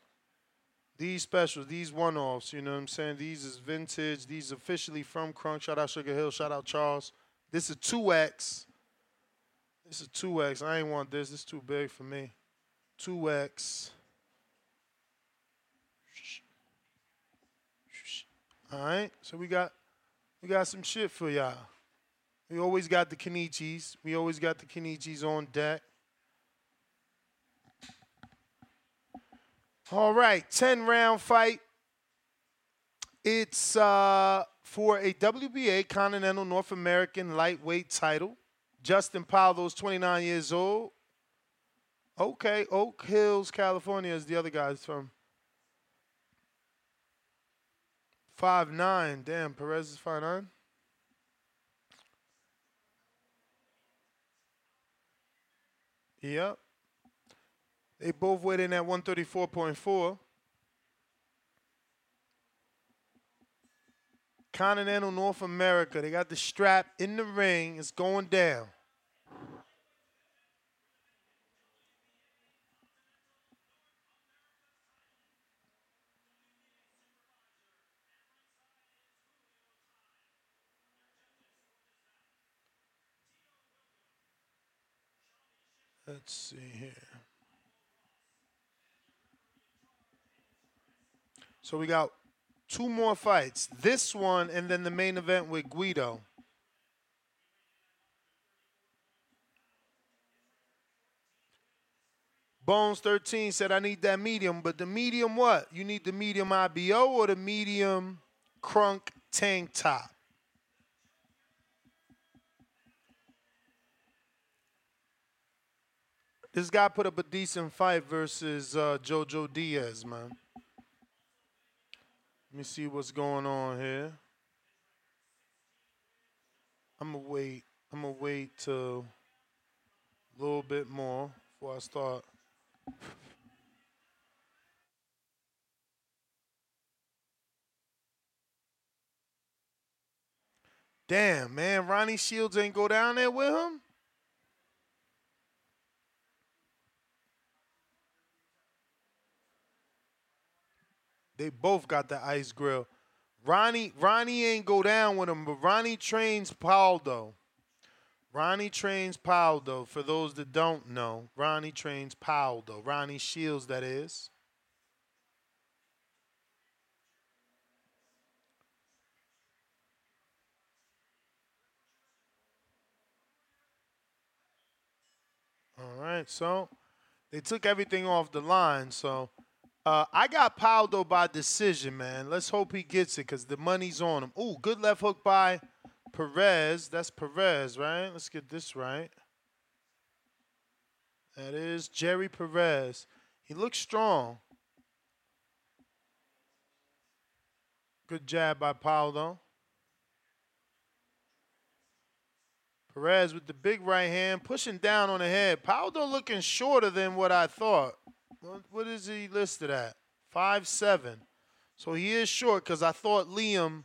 these specials, these one-offs, you know what I'm saying? These is vintage. These officially from Crunk. Shout out Sugar Hill. Shout out Charles. This is 2X. This is 2X. I ain't want this. This is too big for me. 2X. All right. So we got we got some shit for y'all. We always got the Kenichis. We always got the Kenichis on deck. All right, 10 round fight. It's uh, for a WBA Continental North American lightweight title. Justin Pauldo's 29 years old. Okay, Oak Hills, California is the other guy's from. Five nine. Damn, Perez is five nine. Yep. They both weighed in at 134.4. Continental North America. They got the strap in the ring. It's going down. Let's see here. So we got two more fights. This one and then the main event with Guido. Bones 13 said, I need that medium, but the medium what? You need the medium IBO or the medium crunk tank top? This guy put up a decent fight versus uh, Jojo Diaz, man. Let me see what's going on here. I'm gonna wait. I'm gonna wait till a little bit more before I start. Damn, man, Ronnie Shields ain't go down there with him. They both got the ice grill. Ronnie Ronnie ain't go down with him, but Ronnie trains Pauldo. Ronnie trains Pauldo. For those that don't know, Ronnie trains Pauldo. Ronnie Shields, that is. All right, so they took everything off the line. So uh, I got Pauldo by decision, man. Let's hope he gets it because the money's on him. Ooh, good left hook by Perez. That's Perez, right? Let's get this right. That is Jerry Perez. He looks strong. Good jab by Pauldo. Perez with the big right hand, pushing down on the head. Pauldo looking shorter than what I thought. What, is he listed at? Five seven. So he is short because I thought Liam.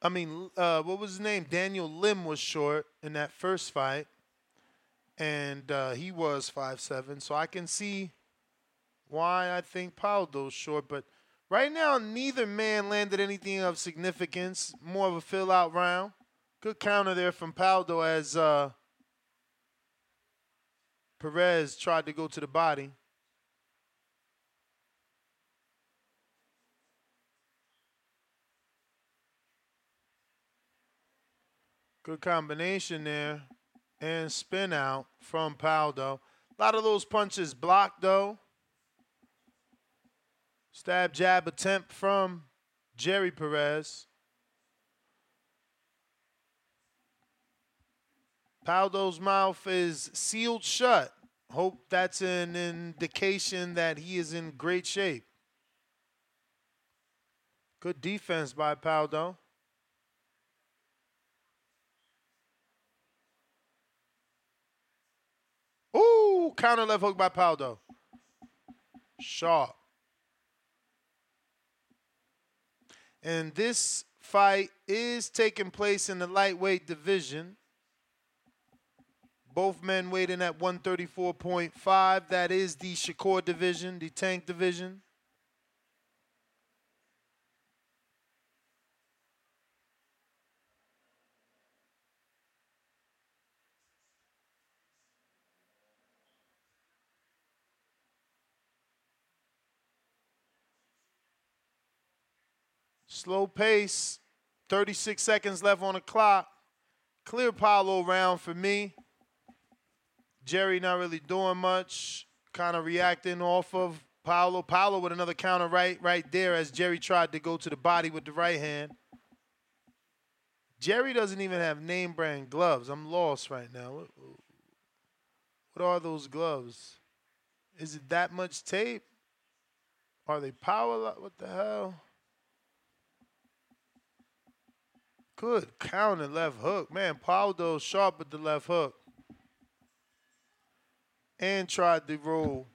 I mean, uh, what was his name? Daniel Lim was short in that first fight, and uh, he was five seven. So I can see why I think Pauldo's short. But right now, neither man landed anything of significance. More of a fill out round. Good counter there from Pauldo as uh, Perez tried to go to the body. Good combination there and spin out from Pauldo. A lot of those punches blocked though. Stab jab attempt from Jerry Perez. Pauldo's mouth is sealed shut. Hope that's an indication that he is in great shape. Good defense by Pauldo. Ooh, counter left hook by Pauldo. Sharp. And this fight is taking place in the lightweight division. Both men weighed in at 134.5. That is the Shakur division, the tank division. Slow pace, 36 seconds left on the clock. Clear Pauldo round for me. Jerry not really doing much, kind of reacting off of Pauldo. Pauldo with another counter right right there as Jerry tried to go to the body with the right hand. Jerry doesn't even have name brand gloves. I'm lost right now. What, are those gloves? Is it that much tape? Are they power? What the hell? Good counter left hook. Man, Pauldo sharp with the left hook. And tried to roll.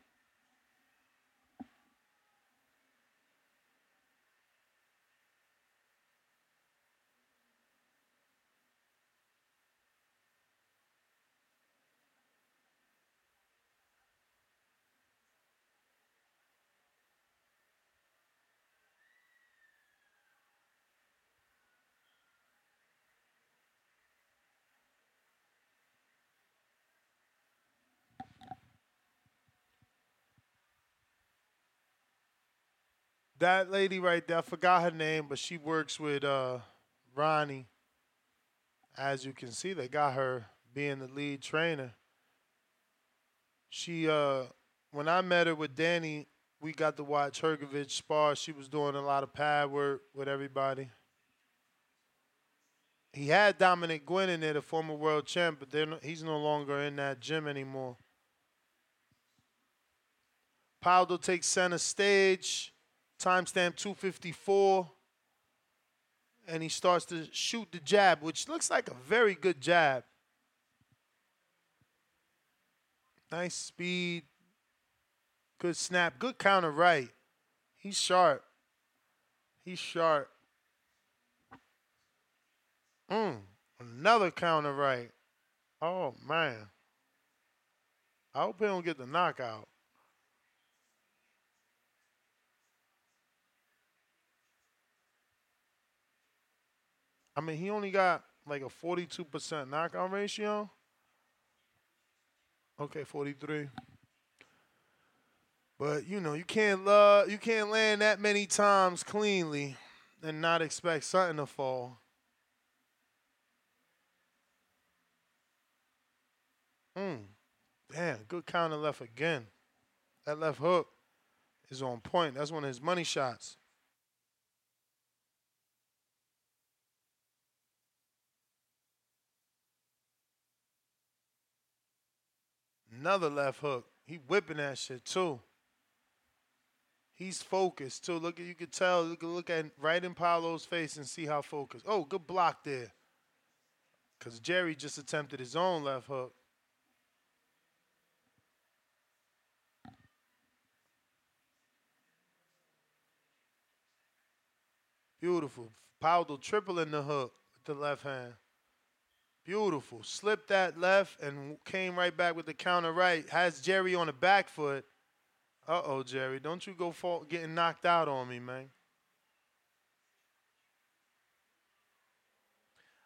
That lady right there, I forgot her name, but she works with uh, Ronnie. As you can see, they got her being the lead trainer. She, uh, when I met her with Danny, we got to watch Hrgovic spar. She was doing a lot of pad work with everybody. He had Dominic Guinn in there, the former world champ, but no, he's no longer in that gym anymore. Pauldo takes center stage timestamp 254. And he starts to shoot the jab, which looks like a very good jab. Nice speed. Good snap. Good counter right. He's sharp. He's sharp. Mm, another counter right. Oh, man. I hope he don't get the knockout. I mean, he only got like a 42% knockout ratio. Okay, 43. But you know, you can't love, you can't land that many times cleanly and not expect something to fall. Hmm. Damn, good counter left again. That left hook is on point. That's one of his money shots. Another left hook. He whipping that shit too. He's focused too. Look at you could tell. You can look at right in Pauldo's face and see how focused. Oh, good block there. Cause Jerry just attempted his own left hook. Beautiful. Pauldo tripling the hook with the left hand. Beautiful. Slipped that left and came right back with the counter right. Has Jerry on the back foot. Uh oh, Jerry. Don't you go fall, getting knocked out on me, man.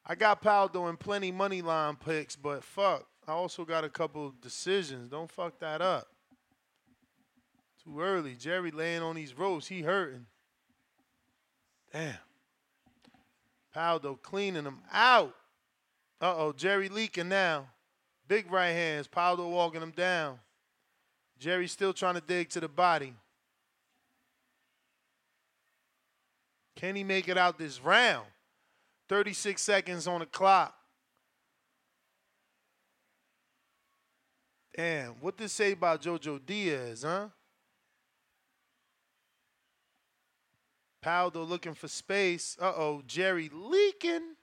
I got Powell doing plenty money line picks, but fuck. I also got a couple decisions. Don't fuck that up. Too early. Jerry laying on these ropes. He hurting. Damn. Pauldo cleaning him out. Uh oh, Jerry leaking now. Big right hands. Pauldo walking him down. Jerry still trying to dig to the body. Can he make it out this round? 36 seconds on the clock. Damn, what this say about JoJo Diaz, huh? Pauldo looking for space. Uh oh, Jerry leaking.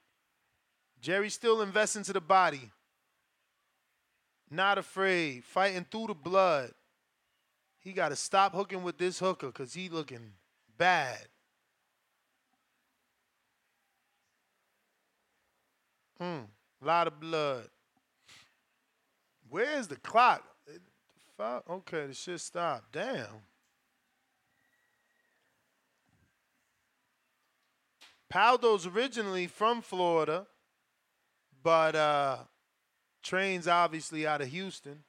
Jerry still investing to the body. Not afraid, fighting through the blood. He got to stop hooking with this hooker because he looking bad. Hmm, lot of blood. Where's the clock? Okay, the shit stopped. Damn. Pauldo's originally from Florida, but uh, trains obviously out of Houston.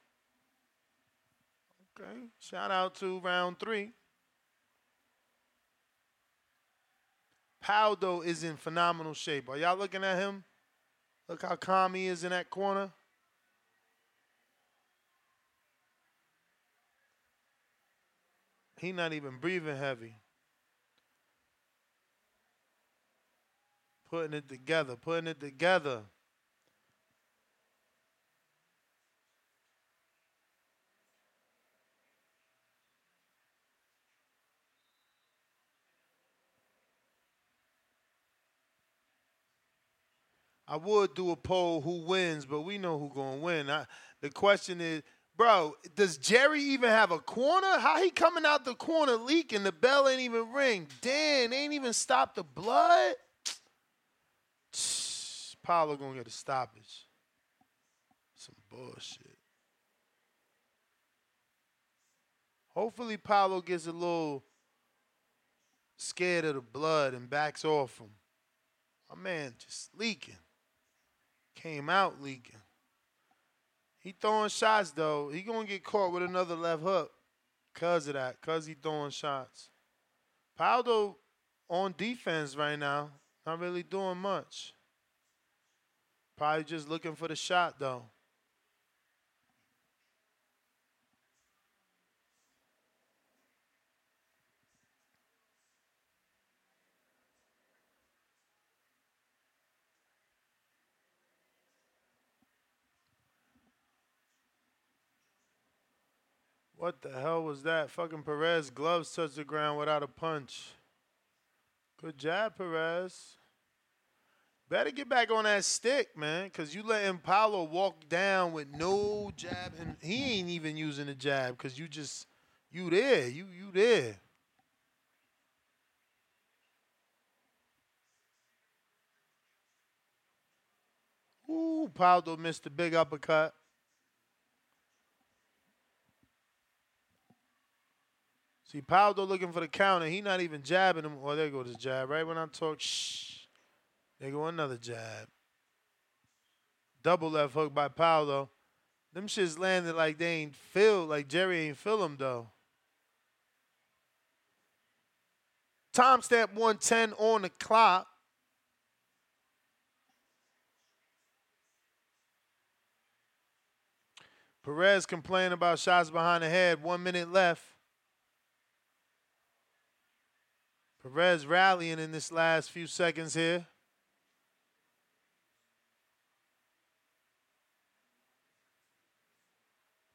Okay, shout out to round three. Pauldo is in phenomenal shape. Are y'all looking at him? Look how calm he is in that corner. He not even breathing heavy. Putting it together, putting it together. I would do a poll who wins, but we know who gonna win. I, the question is, bro, does Jerry even have a corner? How he coming out the corner leaking? The bell ain't even ring. Dan ain't even stopped the blood. Pauldo gonna get a stoppage. Some bullshit. Hopefully Pauldo gets a little scared of the blood and backs off him. My man just leaking came out leaking. He throwing shots though. He gonna get caught with another left hook cause of that, cause he throwing shots. Pauldo on defense right now, not really doing much. Probably just looking for the shot though. What the hell was that? Fucking Perez gloves touched the ground without a punch. Good job, Perez. Better get back on that stick, man, because you letting Pauldo walk down with no jab, and he ain't even using the jab because you just, you there, you you there. Ooh, Pauldo missed the big uppercut. See, Pauldo looking for the counter. He not even jabbing him. Oh, there goes his jab. Right when I talk, shh. There go another jab. Double left hook by Pauldo. Them shits landed like they ain't feel, like Jerry ain't feel them though. Timestamp 110 on the clock. Perez complaining about shots behind the head. One minute left. Perez rallying in this last few seconds here.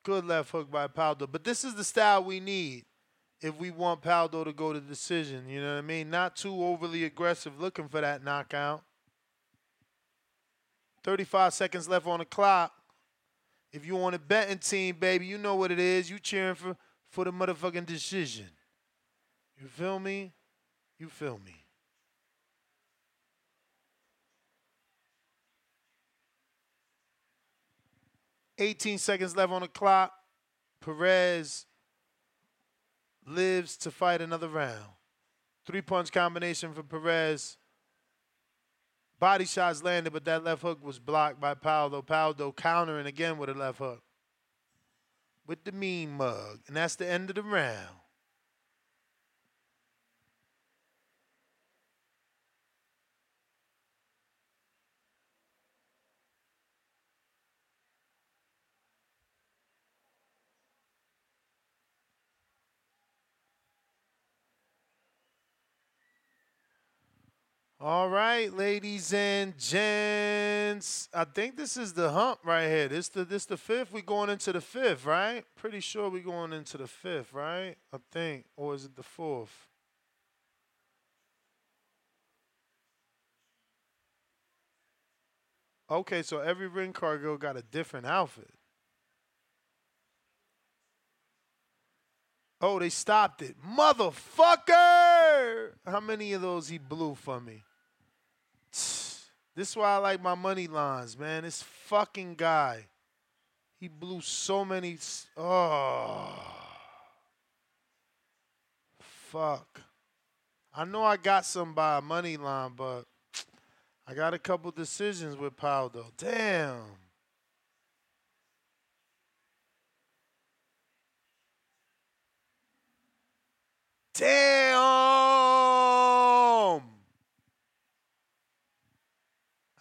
Good left hook by Pauldo. But this is the style we need if we want Pauldo to go to decision. You know what I mean? Not too overly aggressive looking for that knockout. 35 seconds left on the clock. If you want a betting team, baby, you know what it is. You cheering for, for the motherfucking decision. You feel me? You feel me? 18 seconds left on the clock. Perez lives to fight another round. Three punch combination for Perez. Body shots landed, but that left hook was blocked by Pauldo. Pauldo countering again with a left hook. With the mean mug. And that's the end of the round. All right, ladies and gents. I think this is the hump right here. This the this the fifth. We going into the fifth, right? Pretty sure we going into the fifth, right? I think, or is it the fourth? Okay, so every ring cargo got a different outfit. Oh, they stopped it. Motherfucker! How many of those he blew for me? This is why I like my money lines, man. This fucking guy. He blew so many. Oh. Fuck. I know I got some by a money line, but I got a couple decisions with Pauldo. Damn. Damn.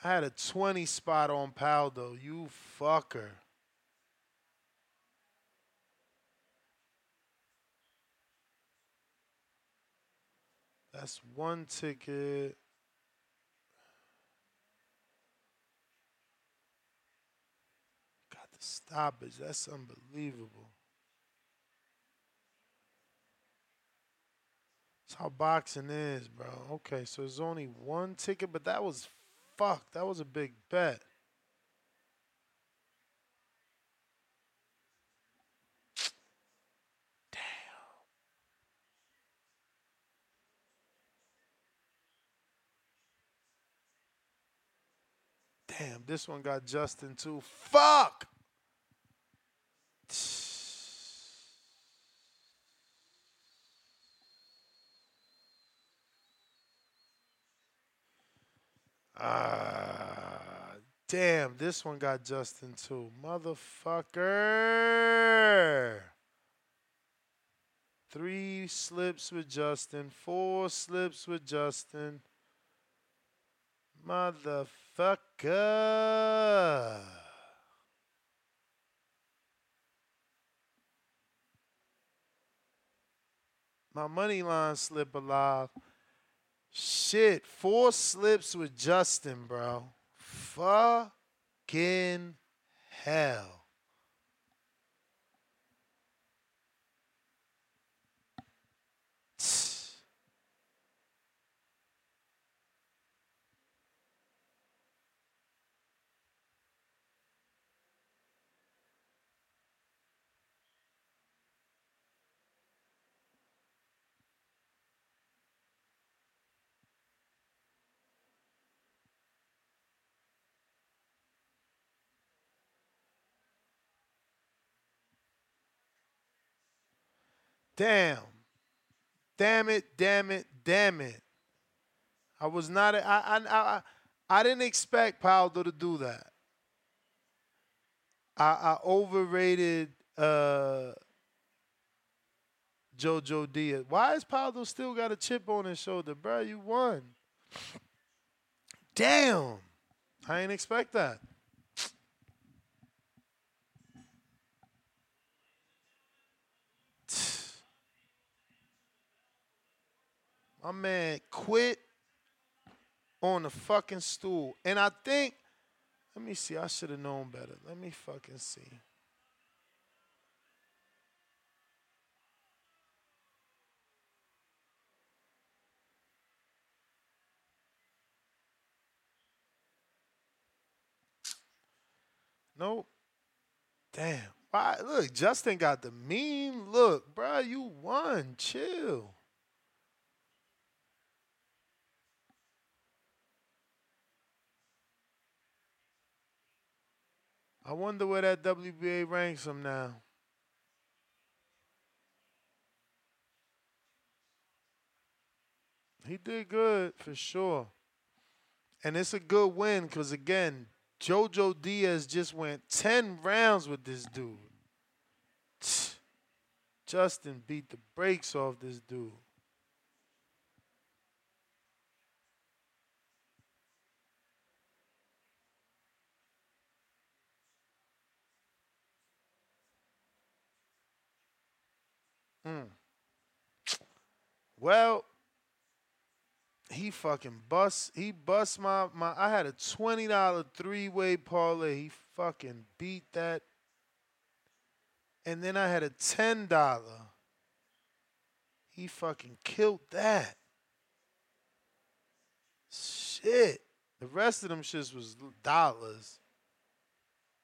I had a 20 spot on Pauldo. You fucker. That's one ticket. Got the stoppage. That's unbelievable. That's how boxing is, bro. Okay, so there's only one ticket, but that was fuck, that was a big bet. Damn. Damn, this one got Justin too. Fuck! Damn, this one got Justin too. Motherfucker. Three slips with Justin, four slips with Justin. Motherfucker. My money line slip alive. Shit, four slips with Justin, bro. Fucking hell. Damn. Damn it, damn it, damn it. I was not I I I I didn't expect Pauldo to do that. I, I overrated uh, JoJo Diaz. Why is Pauldo still got a chip on his shoulder, bro? You won. Damn. I ain't expect that. My man quit on the fucking stool. And I think, let me see, I should have known better. Let me fucking see. Nope. Damn. Why? Look, Justin got the mean look, bro. You won. Chill. I wonder where that WBA ranks him now. He did good for sure. And it's a good win because, again, JoJo Diaz just went 10 rounds with this dude. Justin beat the brakes off this dude. Mm. Well, he fucking bust. He bust my my. I had a twenty dollar three way parlay. He fucking beat that. And then I had a ten dollar. He fucking killed that. Shit. The rest of them shits was dollars.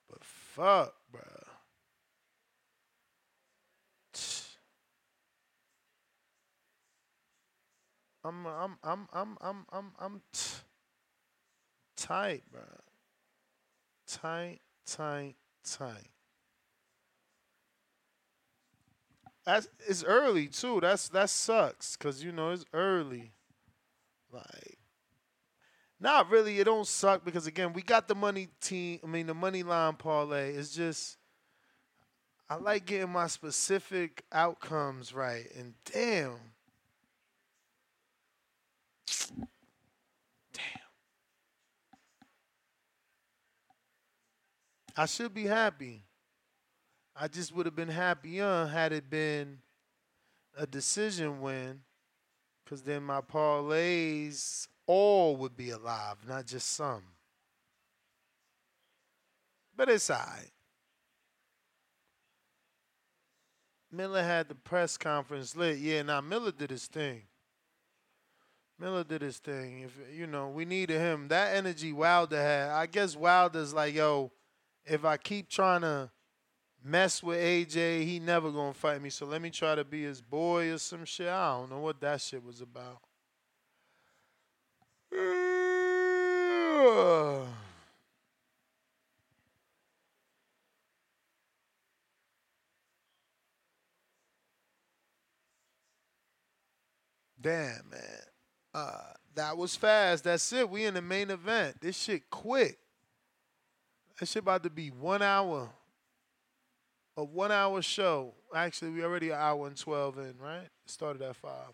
But fuck, bruh. I'm I'm I'm I'm I'm I'm I'm t- tight, bro. Tight, tight, tight. That's it's early too. That's that sucks because you know it's early. Like, not really. It don't suck because again, we got the money team. I mean, the money line parlay. It's just I like getting my specific outcomes right, and damn. Damn. I should be happy. I just would have been happier uh, had it been a decision win, because then my parlays all would be alive, not just some. But it's all right. Miller had the press conference lit. Yeah, now Miller did his thing. Miller did his thing. If you know, we needed him. That energy Wilder had. I guess Wilder's like, yo, if I keep trying to mess with AJ, he never gonna fight me. So let me try to be his boy or some shit. I don't know what that shit was about. Damn, man. Uh, that was fast. That's it. We in the main event. This shit quick. That shit about to be one hour. A one hour show. Actually, we already an hour and twelve in, right? Started at five.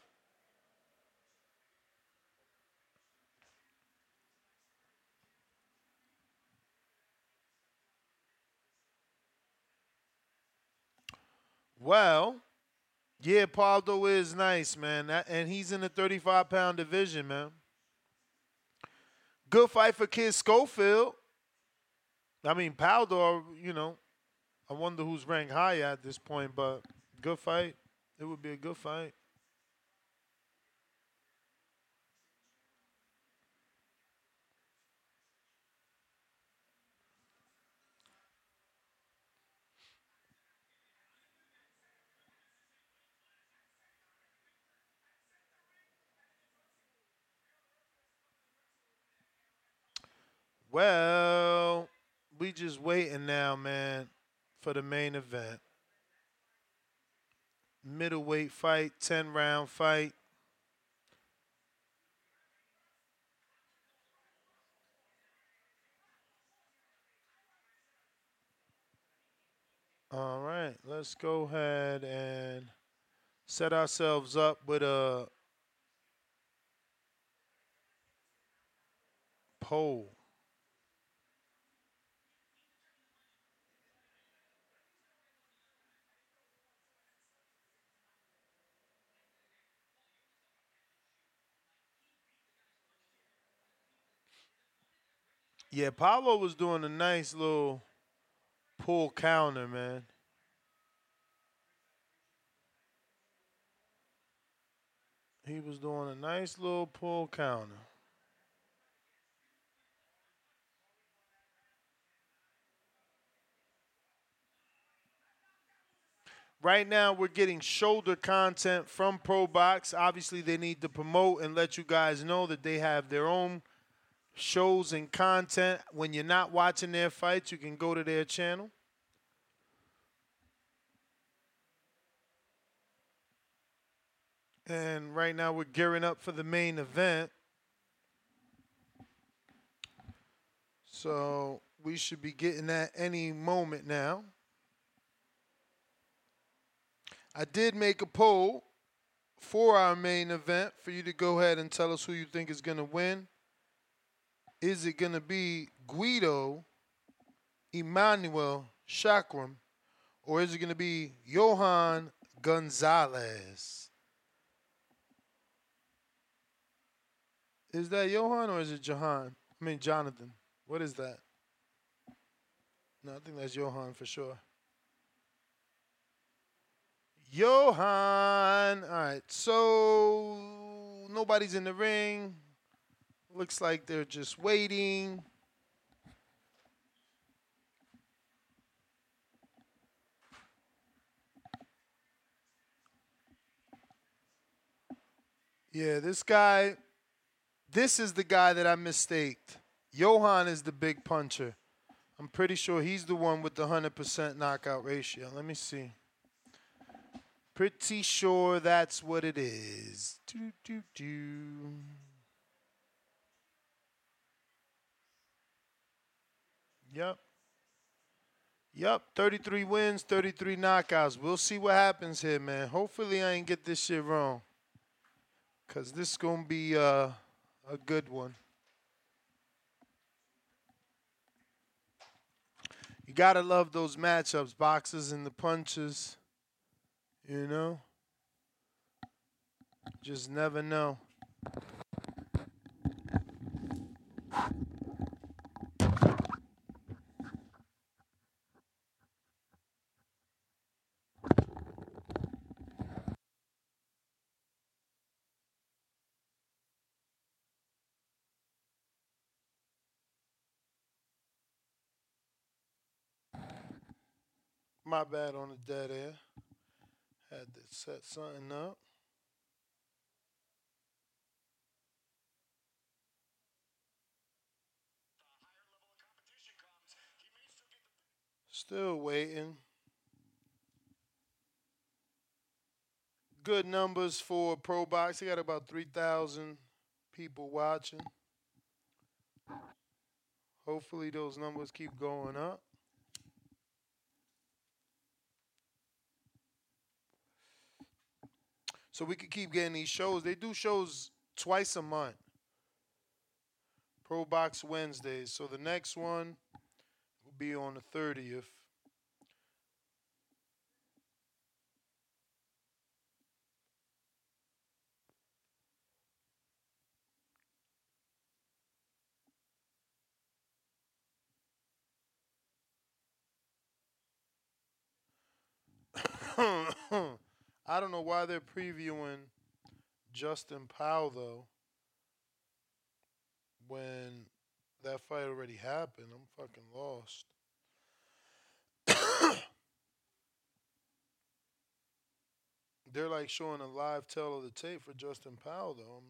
Well, yeah, Pauldo is nice, man. And he's in the 35 pound division, man. Good fight for Kid Schofield. I mean, Pauldo, you know, I wonder who's ranked high at this point, but good fight. It would be a good fight. Well, we just waiting now, man, for the main event. Middleweight fight, 10 round fight. All right, let's go ahead and set ourselves up with a poll. Yeah, Pauldo was doing a nice little pull counter, man. He was doing a nice little pull counter. Right now, we're getting shoulder content from ProBox. Obviously, they need to promote and let you guys know that they have their own shows and content. When you're not watching their fights, you can go to their channel. And right now, we're gearing up for the main event. So we should be getting that any moment now. I did make a poll for our main event for you to go ahead and tell us who you think is going to win. Is it going to be Guido Emmanuel Schramm or is it going to be Johan Gonzalez? Is that Johan or is it Johan? I mean, Jonathan. What is that? No, I think that's Johan for sure. Johan. All right. So nobody's in the ring. Looks like they're just waiting. Yeah, this guy, this is the guy that I mistaked. Johan is the big puncher. I'm pretty sure he's the one with the 100% knockout ratio. Let me see. Pretty sure that's what it is. Do, do, do. Yep. Yep, 33 wins, 33 knockouts. We'll see what happens here, man. Hopefully I ain't get this shit wrong. Cause this is gonna be uh, a good one. You gotta love those matchups, boxes and the punches. You know? Just never know. My bad on the dead air. Had to set something up. Still waiting. Good numbers for Pro Box. He got about 3,000 people watching. Hopefully, those numbers keep going up. So we could keep getting these shows. They do shows twice a month. Pro Box Wednesdays. So the next one will be on the 30th. I don't know why they're previewing Justin Pauldo though. When that fight already happened, I'm fucking lost. they're like showing a live tell of the tape for Justin Pauldo though. I'm,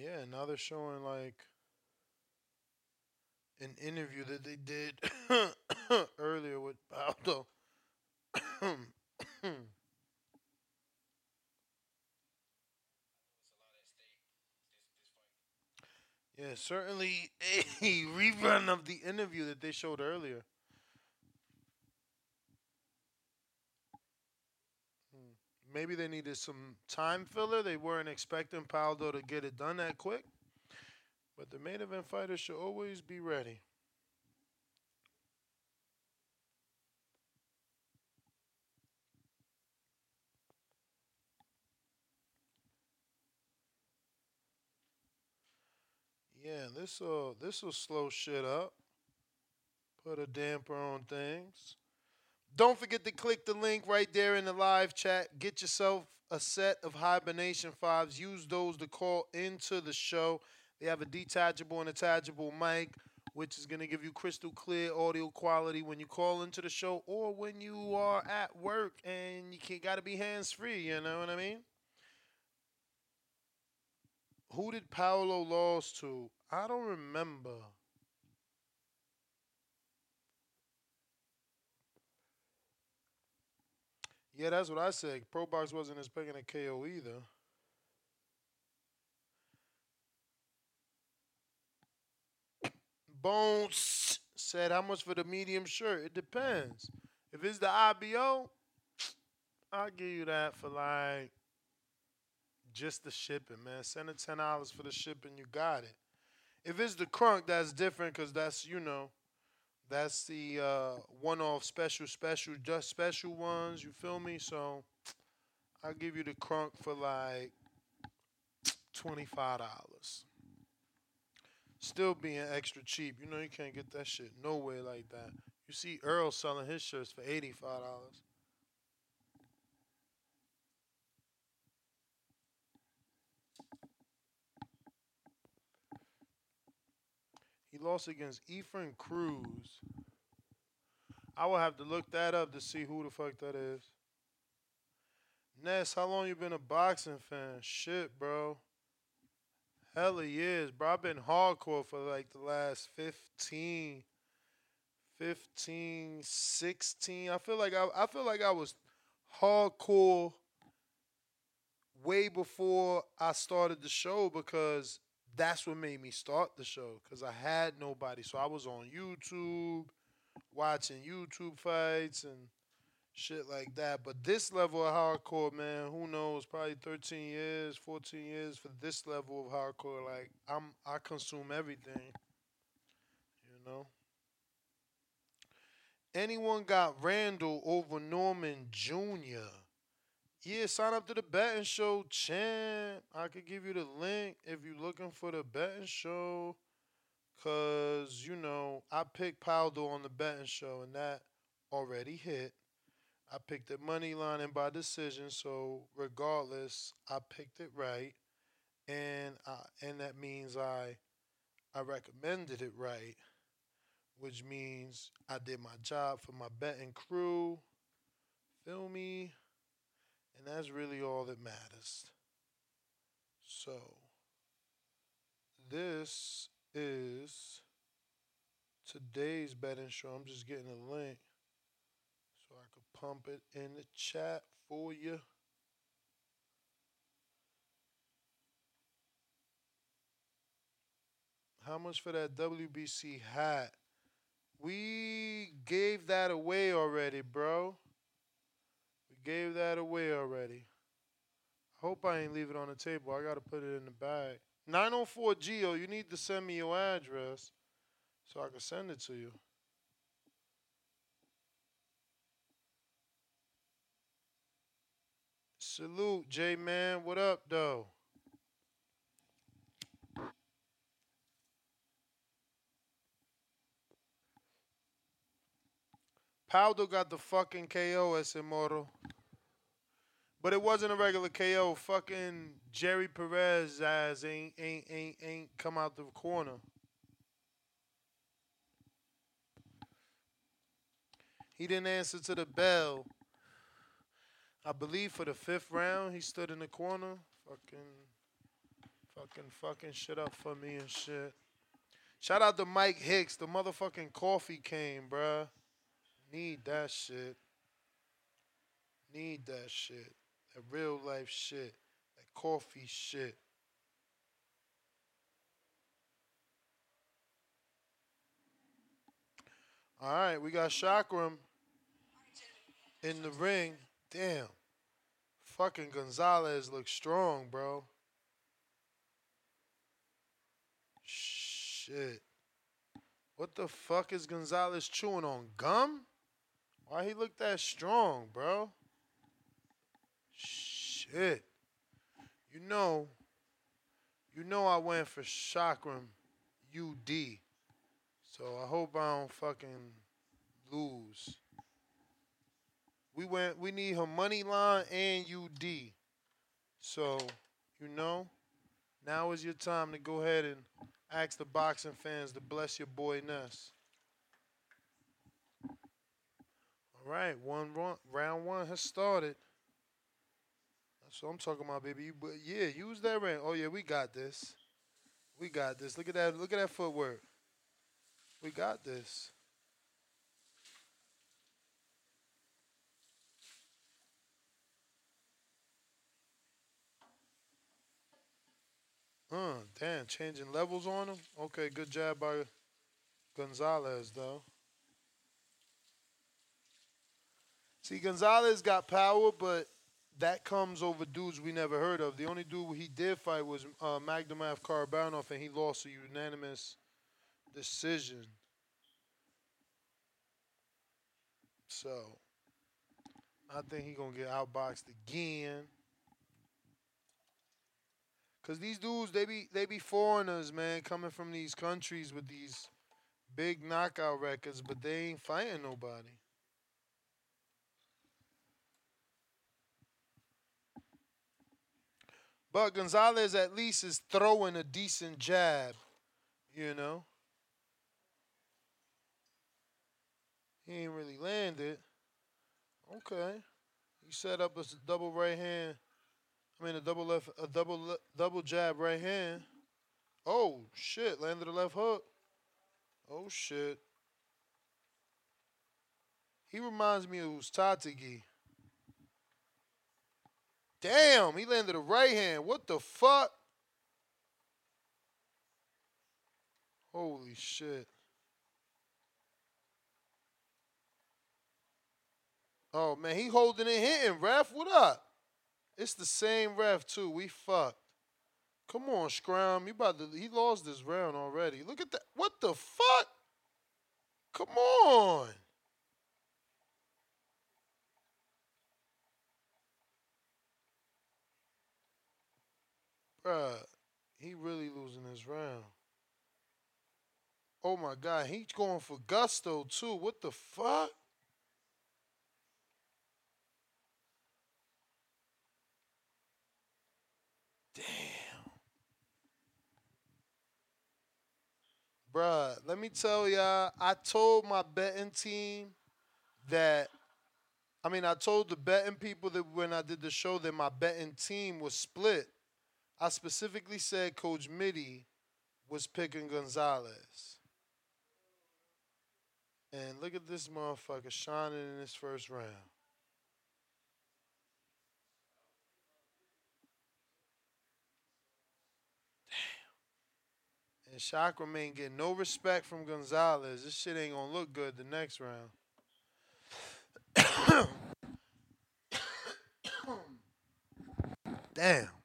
Yeah, now they're showing like an interview that they did earlier with Pauldo. yeah, certainly a rerun of the interview that they showed earlier. Maybe they needed some time filler. They weren't expecting Pauldo to get it done that quick. But the main event fighter should always be ready. Yeah, this will this will slow shit up. Put a damper on things. Don't forget to click the link right there in the live chat. Get yourself a set of hibernation fives. Use those to call into the show. They have a detachable and attachable mic, which is going to give you crystal clear audio quality when you call into the show or when you are at work and you got to be hands free. You know what I mean? Who did Pauldo lose to? I don't remember. Yeah, that's what I said. Pro Box wasn't expecting a KO either. Bones said, How much for the medium shirt? It depends. If it's the IBO, I'll give you that for like just the shipping, man. Send it ten dollars for the shipping, you got it. If it's the crunk, that's different because that's you know, that's the uh, one-off special, special, just special ones. You feel me? So I'll give you the crunk for like twenty-five dollars. Still being extra cheap. You know you can't get that shit no way like that. You see Earl selling his shirts for eighty-five dollars. Lost against Ephraim Cruz. I will have to look that up to see who the fuck that is. Ness, how long you been a boxing fan? Shit, bro. Hella years, bro. I've been hardcore for like the last 15, 15, 16. I feel like I, I feel like I was hardcore way before I started the show because that's what made me start the show because I had nobody. So I was on YouTube watching YouTube fights and shit like that. But this level of hardcore, man, who knows? Probably 13 years, 14 years for this level of hardcore. Like I'm, I consume everything. You know. Anyone got Randall over Norman Jr.? Yeah, sign up to the betting show, champ. I could give you the link if you're looking for the betting show. Cause, you know, I picked Pauldo on the betting show and that already hit. I picked it money line and by decision, so regardless, I picked it right. And I, and that means I I recommended it right, which means I did my job for my betting crew. Feel me? And that's really all that matters. So, this is today's betting show. I'm just getting a link so I could pump it in the chat for you. How much for that WBC hat? We gave that away already, bro gave that away already. I hope I ain't leave it on the table. I gotta put it in the bag. 904 Geo, you need to send me your address so I can send it to you. Salute, J Man. What up, though? Pauldo got the fucking KO as Immortal. But it wasn't a regular KO. Fucking Jerry Perez ass ain't ain't ain't ain't come out the corner. He didn't answer to the bell. I believe for the fifth round he stood in the corner. Fucking fucking fucking shit up for me and shit. Shout out to Mike Hicks. The motherfucking coffee came, bruh. Need that shit. Need that shit. That real life shit. That coffee shit. All right, we got Schramm in the ring. Damn. Fucking Gonzalez looks strong, bro. Shit. What the fuck is Gonzalez chewing on? Gum? Why he look that strong, bro? Shit. You know, you know I went for Schramm UD. So I hope I don't fucking lose. We went we need her money line and UD. So, you know, now is your time to go ahead and ask the boxing fans to bless your boy Ness. All right, one round, one has started. What I'm talking about, baby. You, but yeah, use that ring. Oh yeah, we got this. We got this. Look at that. Look at that footwork. We got this. Uh, damn, changing levels on him. Okay, good job by Gonzalez, though. See, Gonzalez got power, but that comes over dudes we never heard of. The only dude he did fight was uh, Magdomav Karabanov, and he lost a unanimous decision. So, I think he gonna get outboxed again. Cause these dudes, they be they be foreigners, man, coming from these countries with these big knockout records, but they ain't fighting nobody. But Gonzalez at least is throwing a decent jab, you know. He ain't really landed. Okay. He set up a double right hand. I mean a double left a double le- double jab right hand. Oh shit, landed a left hook. Oh shit. He reminds me of Ustatigi. Damn, he landed a right hand. What the fuck? Holy shit. Oh man, he holding it hitting, ref. What up? It's the same ref too. We fucked. Come on, Scrum. You about to he lost this round already. Look at that. What the fuck? Come on. Bruh, he really losing this round. Oh my god, he's going for gusto too. What the fuck? Damn. Bruh, let me tell y'all, I told my betting team that I mean, I told the betting people that when I did the show that my betting team was split. I specifically said Coach Mitty was picking Gonzalez. And look at this motherfucker shining in his first round. Damn. And Schramm ain't getting no respect from Gonzalez. This shit ain't gonna look good the next round. Damn.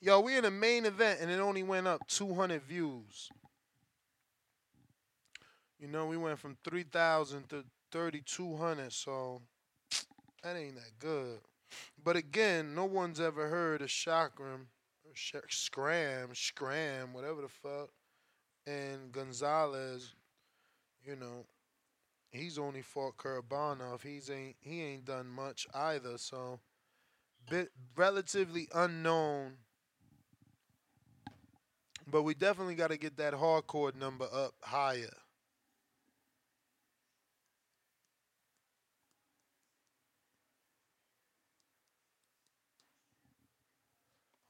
Yo, we in the main event and it only went up 200 views. You know, we went from 3,000 to 3,200, so that ain't that good. But again, no one's ever heard of Schramm, Sh- Scram, Scram, whatever the fuck. And Gonzalez, you know, he's only fought Karabanov. He's ain't he ain't done much either, so bit relatively unknown. But we definitely got to get that hardcore number up higher.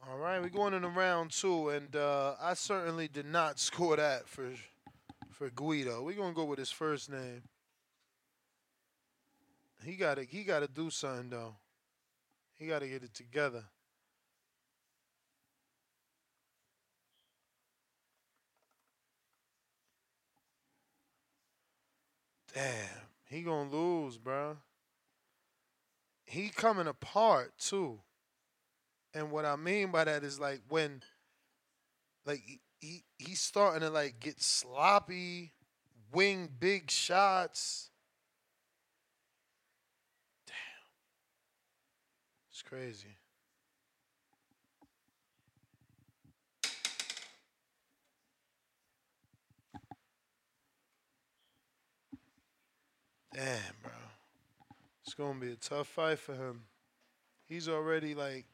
All right, we're going into round two, and uh, I certainly did not score that for for Guido. We're gonna go with his first name. He got to he got to do something though. He got to get it together. Damn, he gonna lose, bro. He coming apart too. And what I mean by that is like when, like he, he he's starting to like get sloppy, wing big shots. Damn, it's crazy. Damn, bro. It's gonna be a tough fight for him. He's already like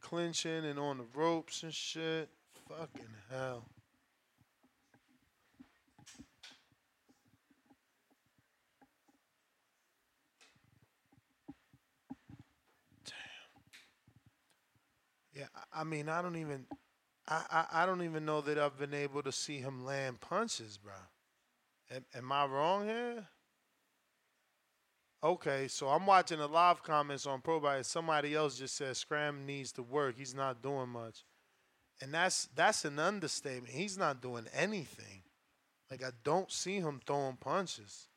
clinching and on the ropes and shit. Fucking hell. Damn. Yeah, I mean, I don't even, I, I, I don't even know that I've been able to see him land punches, bro. Am, am I wrong here? Okay, so I'm watching the live comments on Pro Bite. Somebody else just said Scram needs to work. He's not doing much. And that's that's an understatement. He's not doing anything. Like I don't see him throwing punches.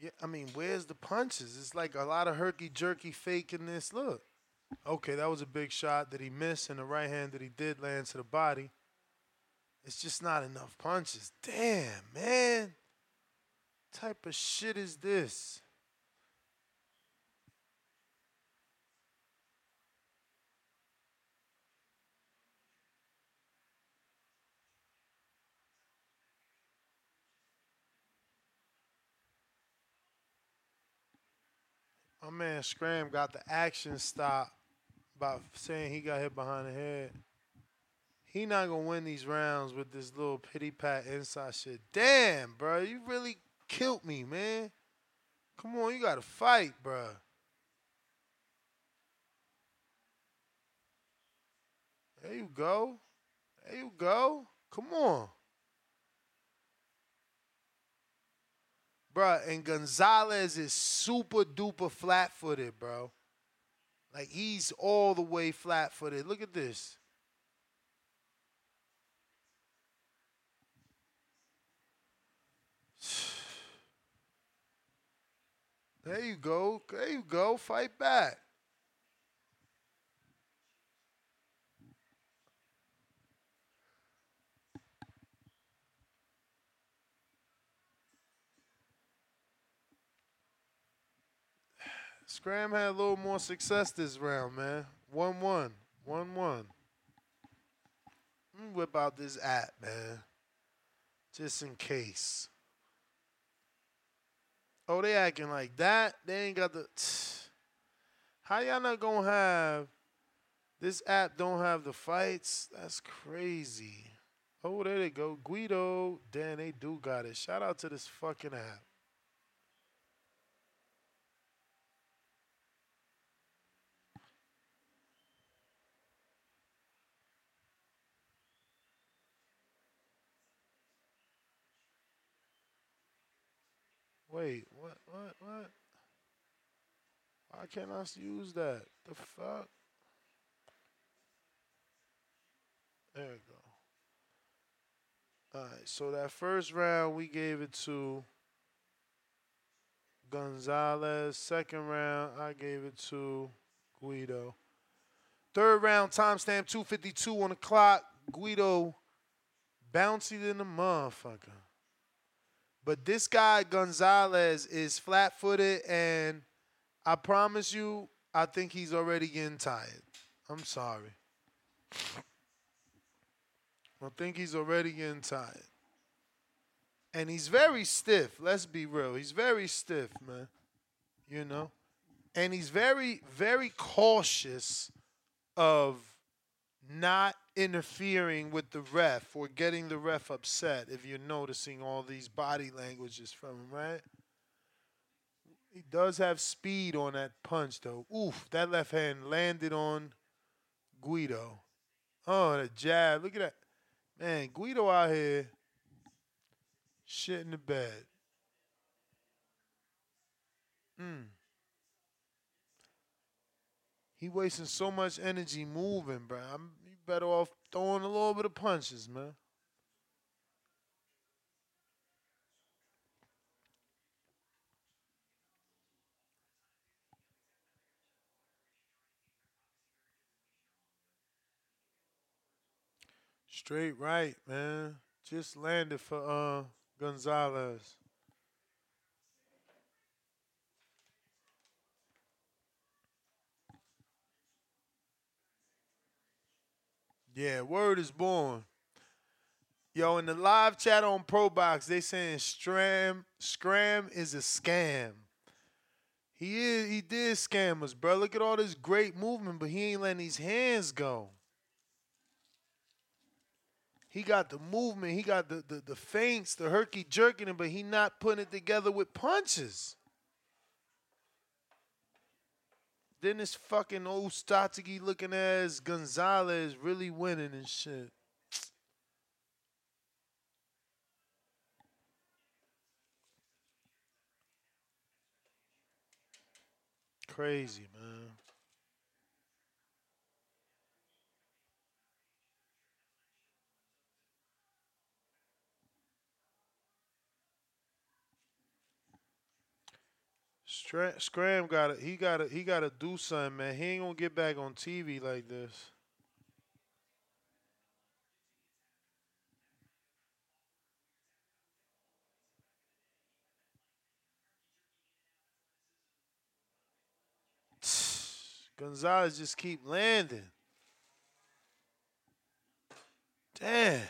Yeah, I mean, where's the punches? It's like a lot of herky jerky faking this. Look. Okay, that was a big shot that he missed, and the right hand that he did land to the body. It's just not enough punches. Damn, man. What type of shit is this? My man Scram got the action stop by saying he got hit behind the head. He not gonna win these rounds with this little pity pat inside shit. Damn, bro, you really killed me, man. Come on, you gotta fight, bro. There you go. There you go. Come on. Bruh, and Gonzalez is super duper flat footed, bro. Like he's all the way flat footed. Look at this. There you go. There you go. Fight back. Scram had a little more success this round, man. 1 1. 1 1. Whip out this app, man. Just in case. Oh, they acting like that. They ain't got the. How y'all not gonna have this app? Don't have the fights. That's crazy. Oh, there they go, Guido. Damn, they do got it. Shout out to this fucking app. Wait, what, what? Why can't I use that? The fuck? There we go. All right, so that first round we gave it to Gonzalez. Second round I gave it to Guido. Third round timestamp 252 on the clock. Guido bouncy than the motherfucker. But this guy Gonzalez is flat-footed, and I promise you, I think he's already getting tired. I'm sorry. I think he's already getting tired. And he's very stiff. Let's be real. He's very stiff, man. You know? And he's very, very cautious of not interfering with the ref or getting the ref upset if you're noticing all these body languages from him, right? He does have speed on that punch, though. Oof, that left hand landed on Guido. Oh, the jab. Look at that. Man, Guido out here shit in the bed. Mm. He wasting so much energy moving, bro. I'm you better off throwing a little bit of punches, man. Straight right, man. Just landed for uh Gonzalez. Yeah, word is born. Yo, in the live chat on ProBox, they saying Schramm Schramm is a scam. He is he did scam us, bro. Look at all this great movement, but he ain't letting these hands go. He got the movement, he got the the, the feints, the herky jerking, but he not putting it together with punches. Then this fucking old Statigi looking ass Gonzalez really winning and shit. Crazy, man. Schramm got to he got to he got to do something, man. He ain't gonna get back on TV like this. Gonzalez just keep landing. Damn.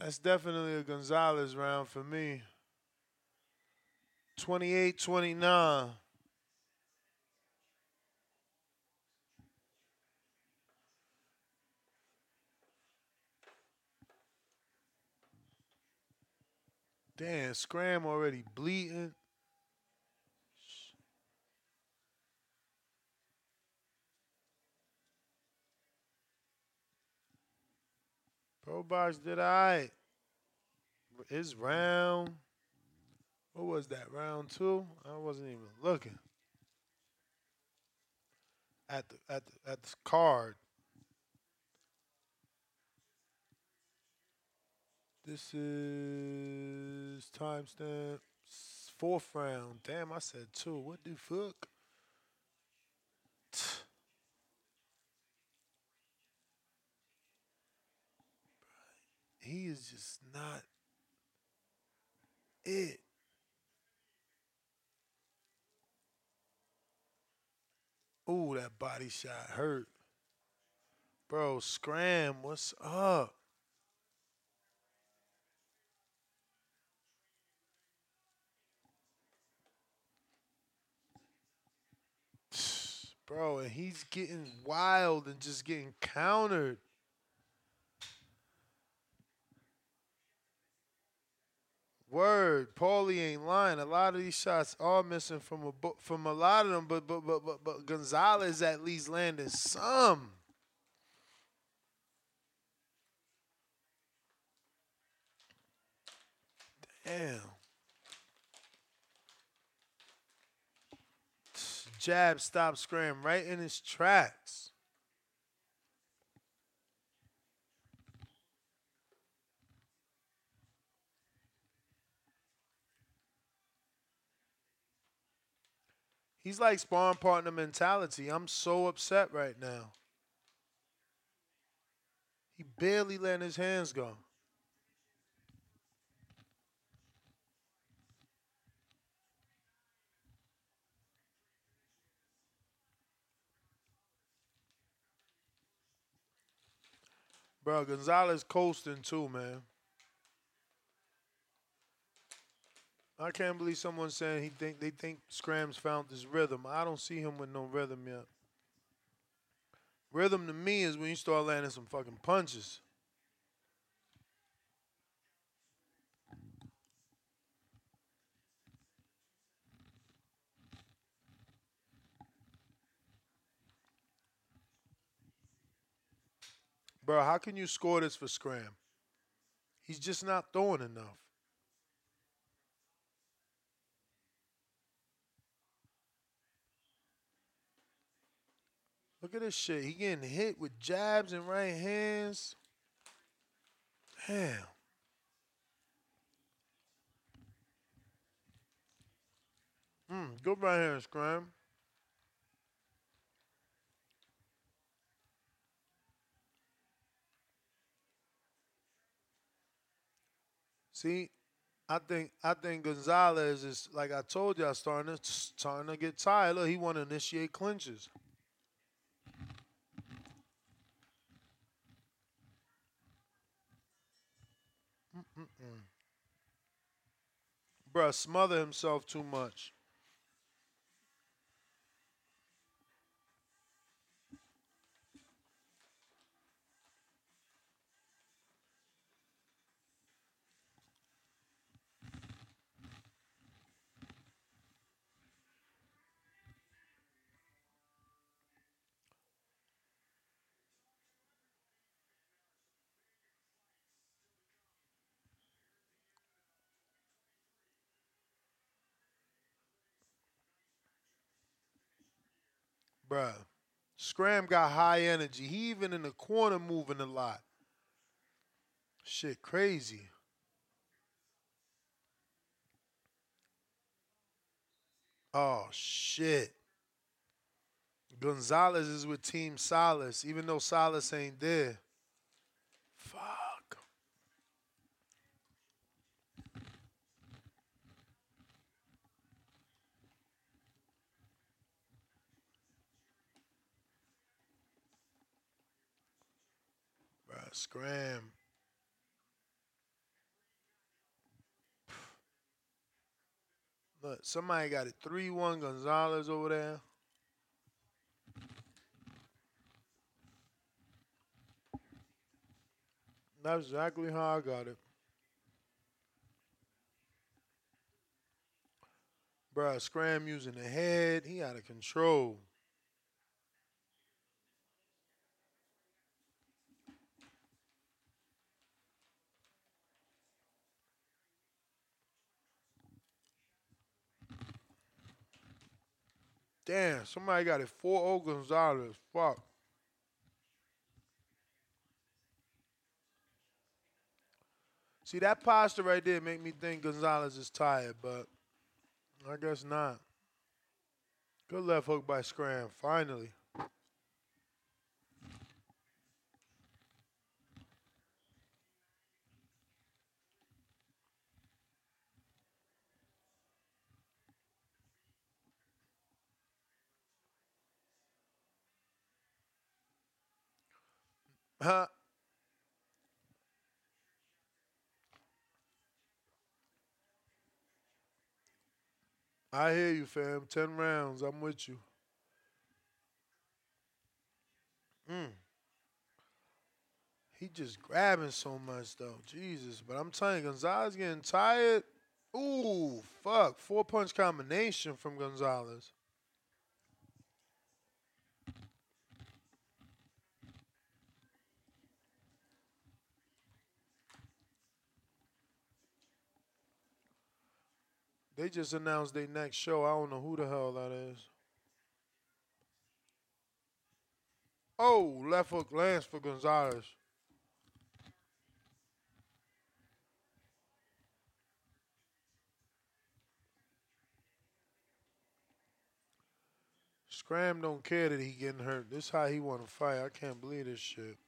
That's definitely a Gonzalez round for me. 28 29. Damn, Schramm already bleeding. Pro Box did I. His round. What was that? Round two? I wasn't even looking. At the at the at the card. This is timestamp fourth round. Damn, I said two. What the fuck? He is just not it. Ooh, that body shot hurt. Bro, Schramm, what's up? Bro, and he's getting wild and just getting countered. Word, Paulie ain't lying. A lot of these shots are missing from a bu- from a lot of them, but but but but, but Gonzalez at least landing some. Damn. Jab, stop, Schramm, right in his tracks. He's like sparring partner mentality. I'm so upset right now. He barely letting his hands go. Bro, Gonzalez coasting too, man. I can't believe someone's saying he think they think Schramm's found his rhythm. I don't see him with no rhythm yet. Rhythm to me is when you start landing some fucking punches. Bro, how can you score this for Schramm? He's just not throwing enough. Look at this shit. He getting hit with jabs and right hands. Damn. Mm, good right hand, Schramm. See, I think I think Gonzalez is like I told y'all starting to starting to get tired. Look, he want to initiate clinches. Bruh, smother himself too much. Bruh. Schramm got high energy. He even in the corner moving a lot. Shit crazy. Oh shit. Gonzalez is with Team Salas, even though Salas ain't there. Fuck. Bruh, Schramm. Look, somebody got it 3 1 Gonzalez over there. That's exactly how I got it. Bruh, Schramm using the head. He out of control. Damn, somebody got it 4 0 Gonzalez. Fuck. See, that posture right there make me think Gonzalez is tired, but I guess not. Good left hook by Schramm, finally. Huh? I hear you, fam. Ten rounds. I'm with you. Mm. He just grabbing so much though. Jesus. But I'm telling you, Gonzalez getting tired. Ooh, fuck. Four punch combination from Gonzalez. They just announced their next show. I don't know who the hell that is. Oh, left hook lands for Gonzalez. Schramm don't care that he getting hurt. This how he want to fight. I can't believe this shit.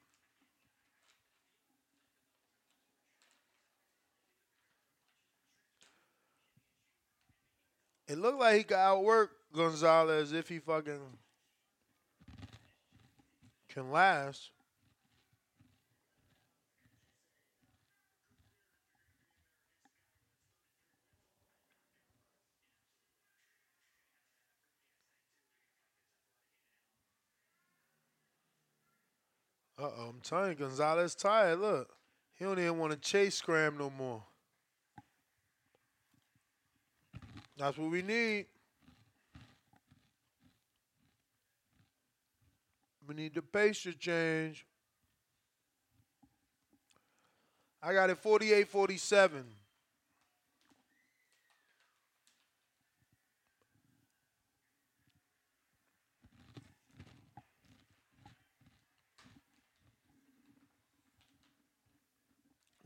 It looked like he could outwork Gonzalez if he fucking can last. Uh oh, I'm telling you, Gonzalez tired. Look, he don't even want to chase Schramm no more. That's what we need. We need the pace to change. I got it 48 47.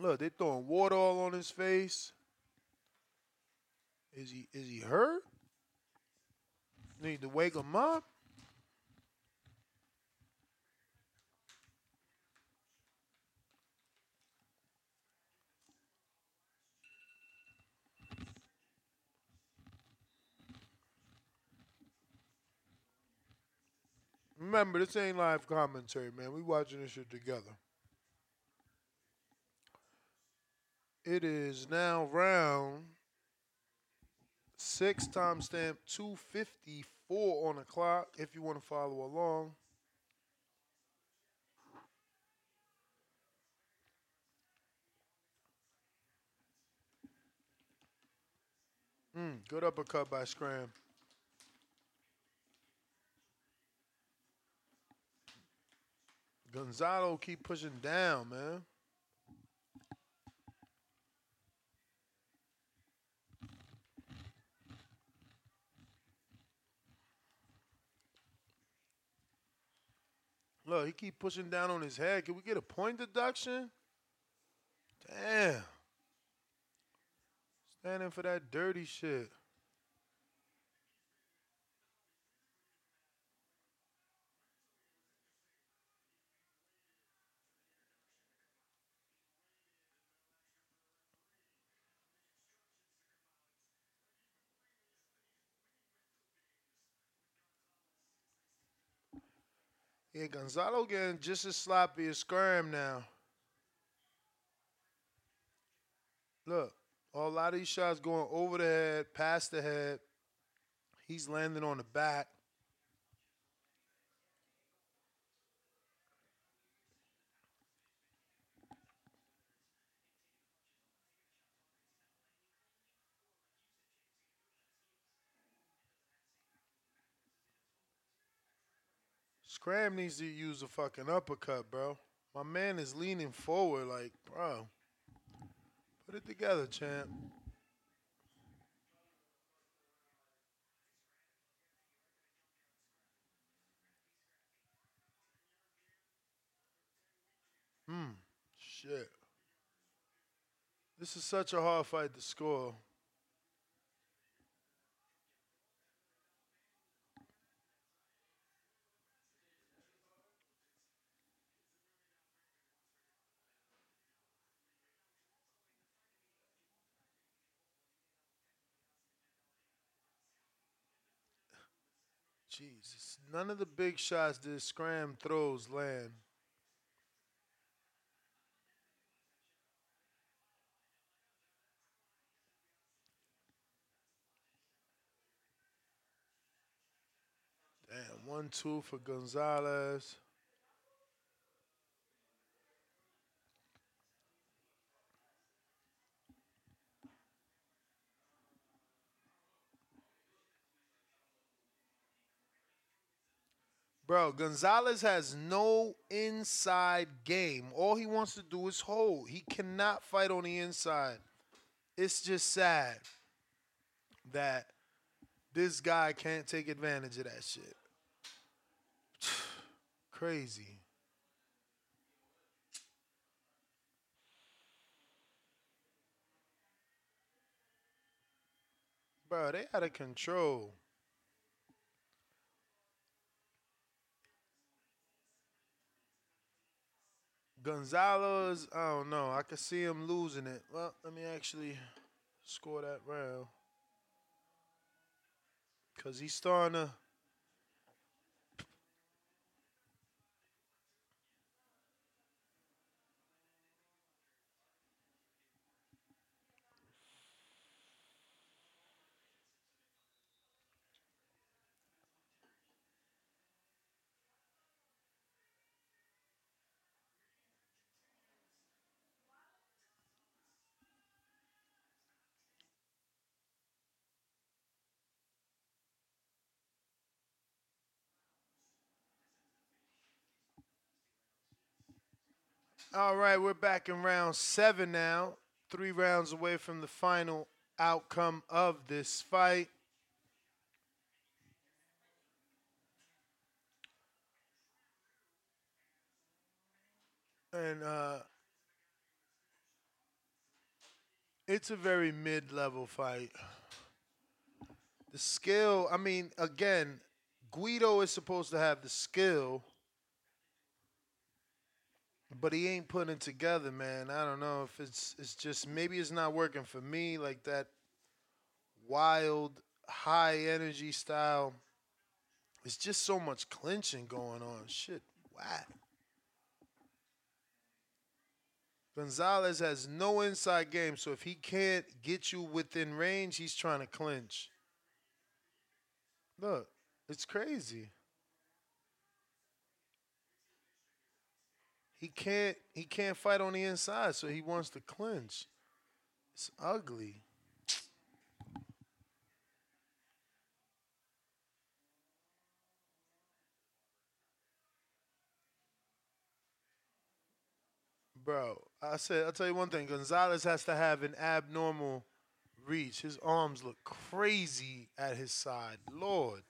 Look, they throwing water all on his face. Is he is he hurt? Need to wake him up. Remember, this ain't live commentary, man. We watching this shit together. It is now round six timestamp 254 on the clock if you want to follow along. Mm, good uppercut by Schramm. Gonzalo keep pushing down, man. Look, he keep pushing down on his head. Can we get a point deduction? Damn. Standing for that dirty shit. Yeah, Gonzalo getting just as sloppy as Schramm now. Look, a lot of these shots going over the head, past the head. He's landing on the back. Schramm needs to use a fucking uppercut, bro. My man is leaning forward, like, bro. Put it together, champ. Hmm. Shit. This is such a hard fight to score. Jesus. None of the big shots that Schramm throws land. Damn, one two for Gonzalez. Bro, Gonzalez has no inside game. All he wants to do is hold. He cannot fight on the inside. It's just sad that this guy can't take advantage of that shit. Crazy. Bro, they out of control. Gonzalez, I don't know. I could see him losing it. Well, let me actually score that round. Because he's starting to. All right, we're back in round seven now. Three rounds away from the final outcome of this fight. And uh, It's a very mid-level fight. The skill, I mean, again, Guido is supposed to have the skill, but he ain't putting it together, man. I don't know if it's it's just maybe it's not working for me like that wild high energy style. It's just so much clinching going on. Shit, whack. Gonzalez has no inside game, so if he can't get you within range, he's trying to clinch. Look, it's crazy. He can't he can't fight on the inside, so he wants to clinch. It's ugly. Bro, I said I'll tell you one thing. Gonzalez has to have an abnormal reach. His arms look crazy at his side. Lord.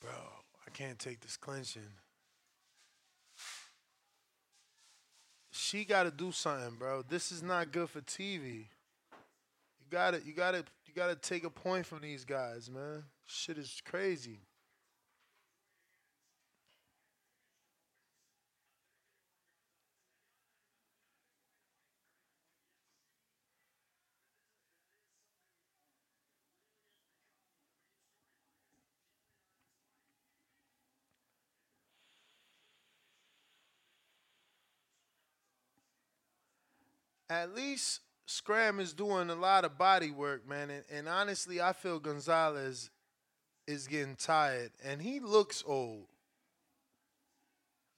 Bro, I can't take this clinching. She got to do something, bro. This is not good for TV. You got to you got to you got to take a point from these guys, man. Shit is crazy. At least Schramm is doing a lot of body work, man. And, and, honestly, I feel Gonzalez is getting tired, and he looks old.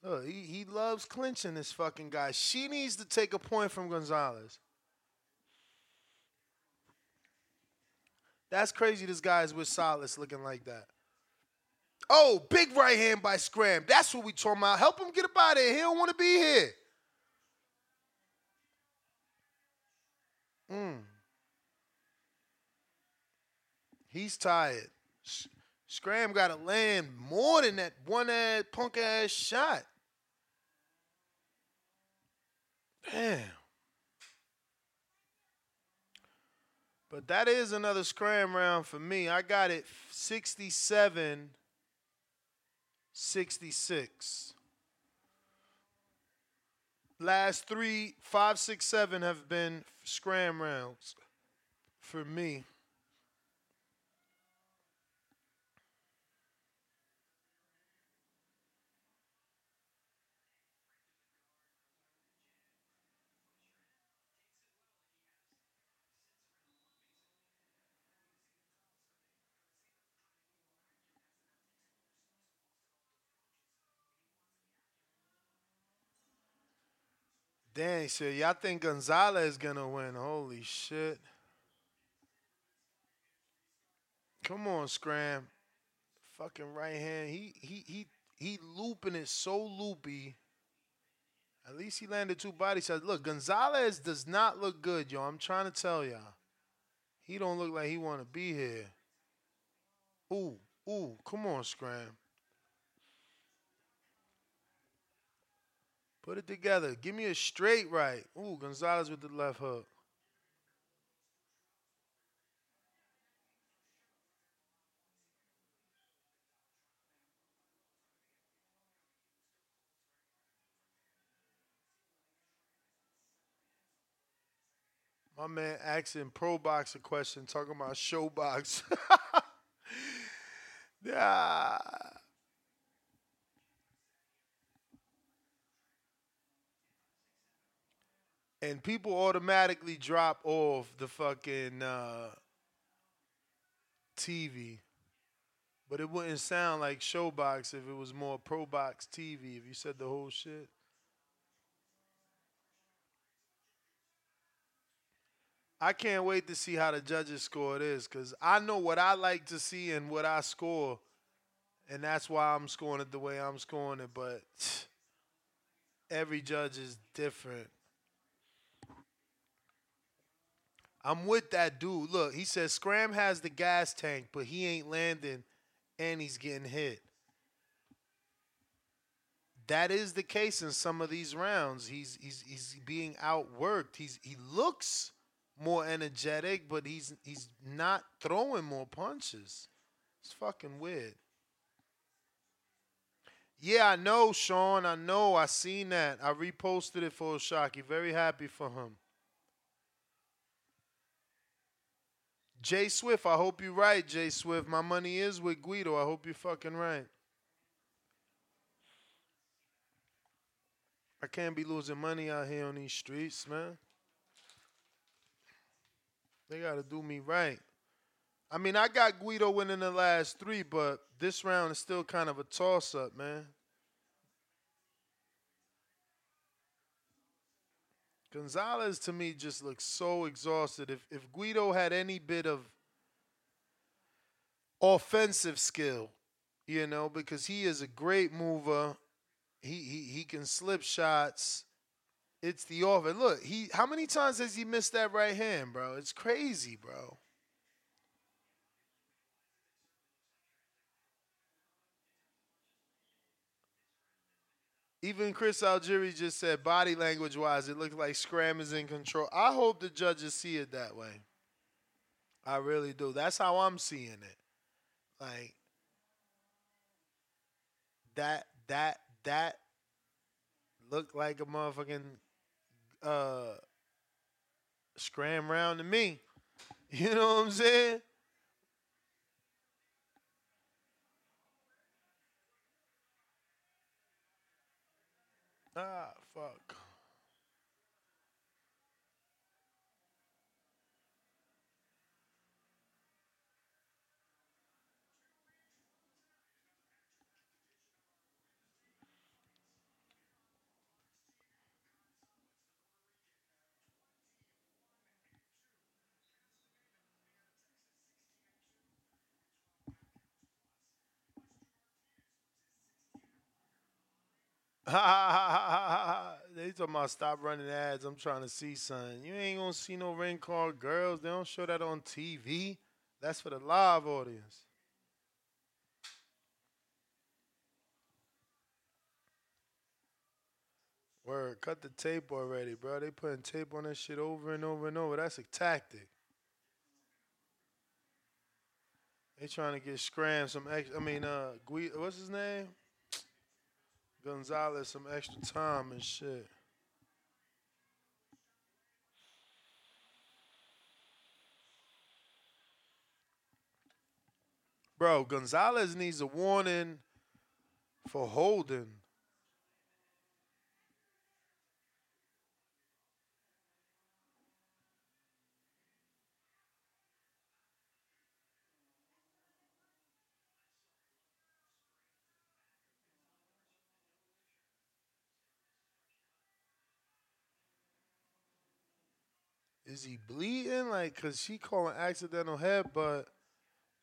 Look, he, he loves clinching this fucking guy. She needs to take a point from Gonzalez. That's crazy. This guy is with Salas looking like that. Oh, big right hand by Schramm. That's what we talking about. Help him get up out of here. He don't want to be here. Mm. He's tired. Schramm got to land more than that one ass punk ass shot. Damn. But that is another Schramm round for me. I got it 67 66. Last three, five, six, seven have been Schramm rounds for me. Danny said, Y'all think Gonzalez is gonna win. Holy shit. Come on, Schramm. Fucking right hand. He he he he looping it so loopy. At least he landed two body shots. Look, Gonzalez does not look good, yo. I'm trying to tell y'all. He don't look like he want to be here. Ooh, ooh, come on, Schramm. Put it together. Give me a straight right. Ooh, Gonzalez with the left hook. My man asking pro box a question, talking about show box. yeah. And people automatically drop off the fucking uh, TV. But it wouldn't sound like Showbox if it was more Pro Box TV, if you said the whole shit. I can't wait to see how the judges score this because I know what I like to see and what I score, and that's why I'm scoring it the way I'm scoring it. But every judge is different. I'm with that dude. Look, he says Schramm has the gas tank, but he ain't landing and he's getting hit. That is the case in some of these rounds. He's he's he's being outworked. He's he looks more energetic, but he's he's not throwing more punches. It's fucking weird. Yeah, I know, Sean. I know. I seen that. I reposted it for Shocky. Very happy for him. Jay Swift, I hope you're right, Jay Swift. My money is with Guido. I hope you're fucking right. I can't be losing money out here on these streets, man. They got to do me right. I mean, I got Guido winning the last three, but this round is still kind of a toss up, man. Gonzalez to me just looks so exhausted. If if Guido had any bit of offensive skill, you know, because he is a great mover. He he he can slip shots. It's the offense. Look, he how many times has he missed that right hand, bro? It's crazy, bro. Even Chris Algieri just said body language wise, it looks like Schramm is in control. I hope the judges see it that way. I really do. That's how I'm seeing it. Like that that that looked like a motherfucking uh Schramm round to me. You know what I'm saying? Ah, fuck. they talking about stop running ads. I'm trying to see something. You ain't gonna see no ring card girls. They don't show that on TV. That's for the live audience. Word, cut the tape already, bro. They putting tape on that shit over and over and over. That's a tactic. They trying to get Schramm some extra. I mean, uh, Gui, what's his name? Gonzalez some extra time and shit. Bro, Gonzalez needs a warning for holding. Is he bleeding? Like, cause she calling accidental head, but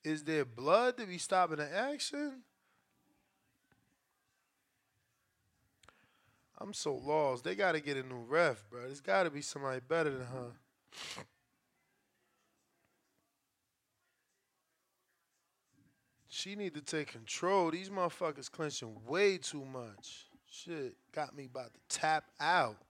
is there blood to be stopping the action? I'm so lost. They got to get a new ref, bro. There's got to be somebody better than her. She need to take control. These motherfuckers clinching way too much. Shit got me about to tap out.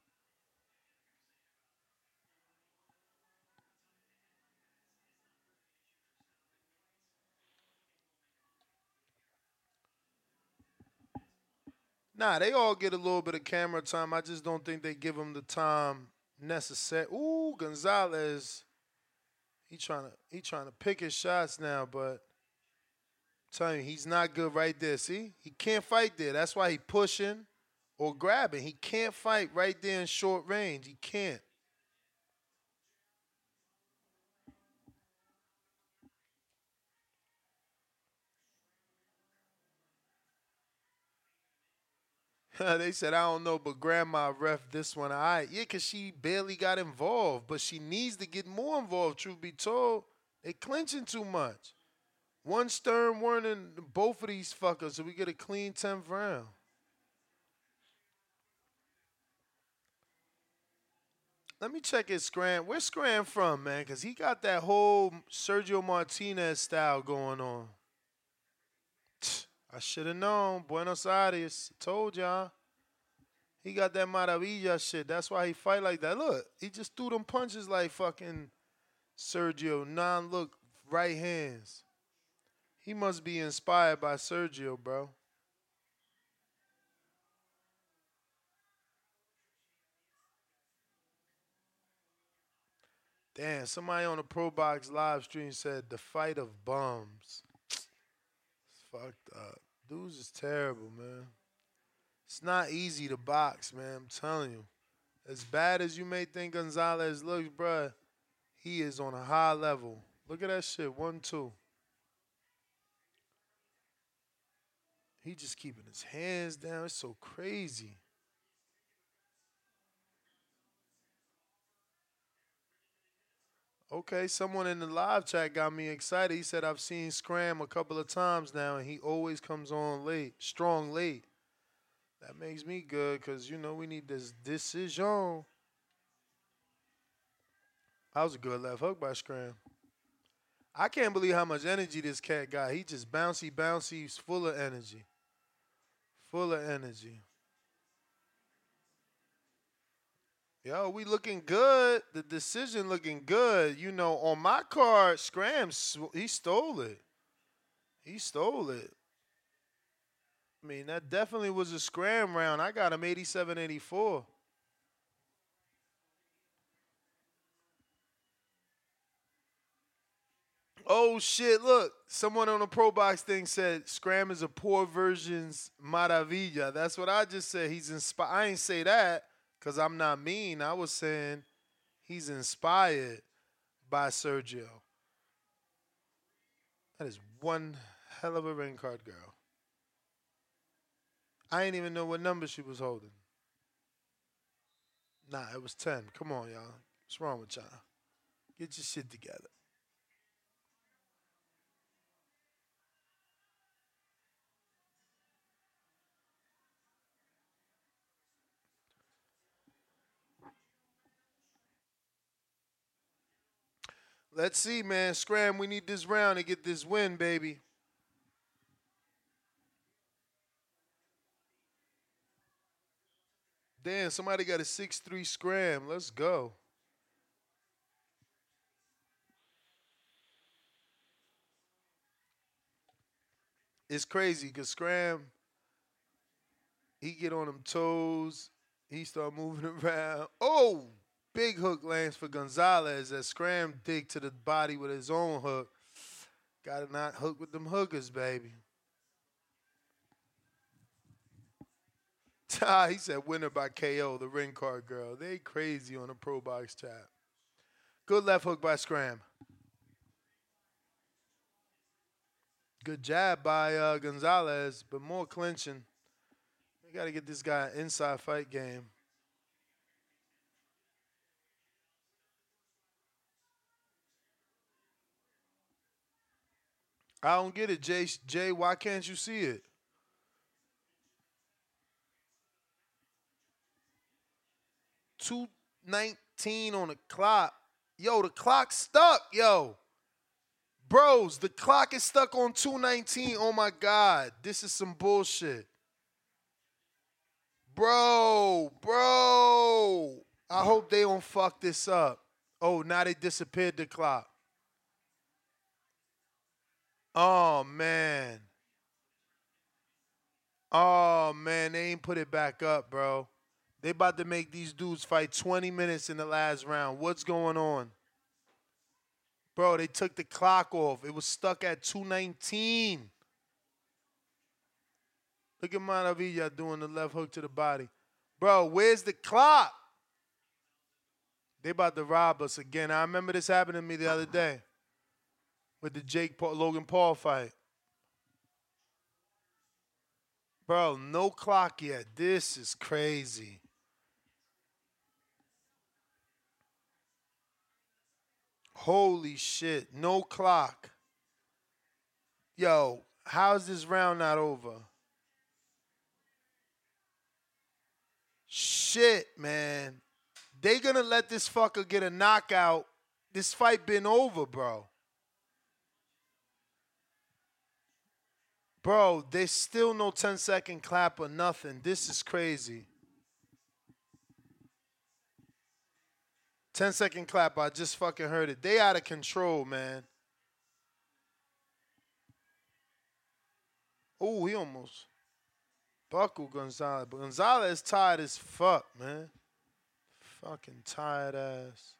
Nah, they all get a little bit of camera time. I just don't think they give them the time necessary. Ooh, Gonzalez. He trying to he trying to pick his shots now, but I'm telling you, he's not good right there. See, he can't fight there. That's why he pushing or grabbing. He can't fight right there in short range. He can't. they said, I don't know, but grandma ref this one. All right. Yeah, because she barely got involved, but she needs to get more involved, truth be told. They clinching too much. One stern warning, both of these fuckers, so we get a clean 10th round. Let me check his Schramm. Where's Schramm from, man? Because he got that whole Sergio Martinez style going on. I should have known. Buenos Aires. Told y'all. He got that maravilla shit. That's why he fight like that. Look, he just threw them punches like fucking Sergio. Non look right hands. He must be inspired by Sergio, bro. Damn, somebody on the Pro Box live stream said the fight of bums. It's fucked up. Dudes is terrible, man. It's not easy to box, man. I'm telling you. As bad as you may think Gonzalez looks, bruh, he is on a high level. Look at that shit. One, two. He just keeping his hands down. It's so crazy. Okay, someone in the live chat got me excited. He said I've seen Schramm a couple of times now, and he always comes on late, strong late. That makes me good because you know we need this decision. That was a good left hook by Schramm. I can't believe how much energy this cat got. He just bouncy, bouncy, full of energy. Full of energy. Yo, we looking good. The decision looking good. You know, on my card, Schramm, he stole it. He stole it. I mean, that definitely was a Schramm round. I got him 87 84. Oh shit, look. Someone on the Pro Box thing said Schramm is a poor version's Maravilla. That's what I just said. He's inspired. I ain't say that because I'm not mean. I was saying he's inspired by Sergio. That is one hell of a ring card girl. I didn't even know what number she was holding. Nah, it was 10. Come on, y'all. What's wrong with y'all? Get your shit together. Let's see, man. Schramm, we need this round to get this win, baby. Damn, somebody got a 6-3 Schramm. Let's go. It's crazy because Schramm, he get on them toes. He start moving around. Oh, big hook lands for Gonzalez as Schramm dig to the body with his own hook. Got to not hook with them hookers, baby. Ah, he said winner by KO, the ring card girl. They crazy on the Pro Box chat. Good left hook by Schramm. Good jab by uh, Gonzalez, but more clinching. They got to get this guy inside fight game. I don't get it, Jay. Jay, why can't you see it? 219 on the clock. Yo, the clock's stuck, yo. Bros, the clock is stuck on 219. Oh my God. This is some bullshit. Bro, bro. I hope they don't fuck this up. Oh, now they disappeared the clock. Oh, man. Oh, man. They ain't put it back up, bro. They about to make these dudes fight 20 minutes in the last round. What's going on? Bro, they took the clock off. It was stuck at 219. Look at Maravilla doing the left hook to the body. Bro, where's the clock? They about to rob us again. I remember this happened to me the other day with the Jake Paul, Logan Paul fight. Bro, no clock yet. This is crazy. Holy shit. No clock. Yo, how's this round not over? Shit, man. they gonna let this fucker get a knockout, this fight been over, bro. Bro, there's still no 10 second clap or nothing. This is crazy. 10 second clap, I just fucking heard it. They out of control, man. Oh, he almost buckled Gonzalez. But Gonzalez tired as fuck, man. Fucking tired ass.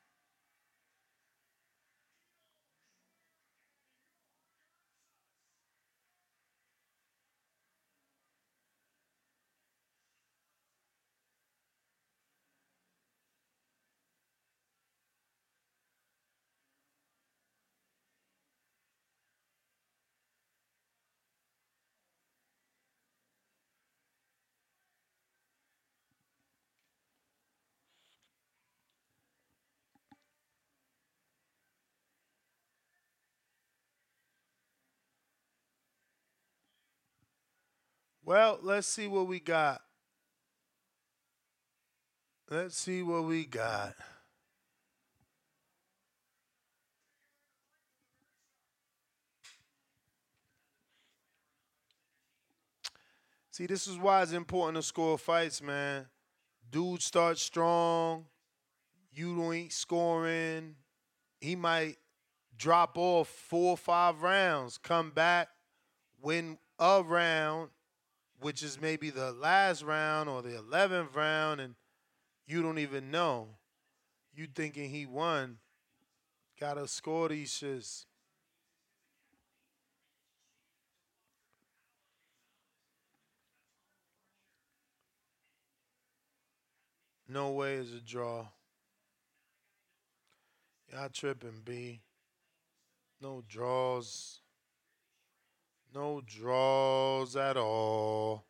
Well, let's see what we got. Let's see what we got. See, this is why it's important to score fights, man. Dude starts strong. You don't ain't scoring. He might drop off four or five rounds, come back, win a round, which is maybe the last round or the 11th round, and you don't even know. You thinking he won. Gotta score these shits. No way is a draw. Y'all tripping, B. No draws. No draws at all.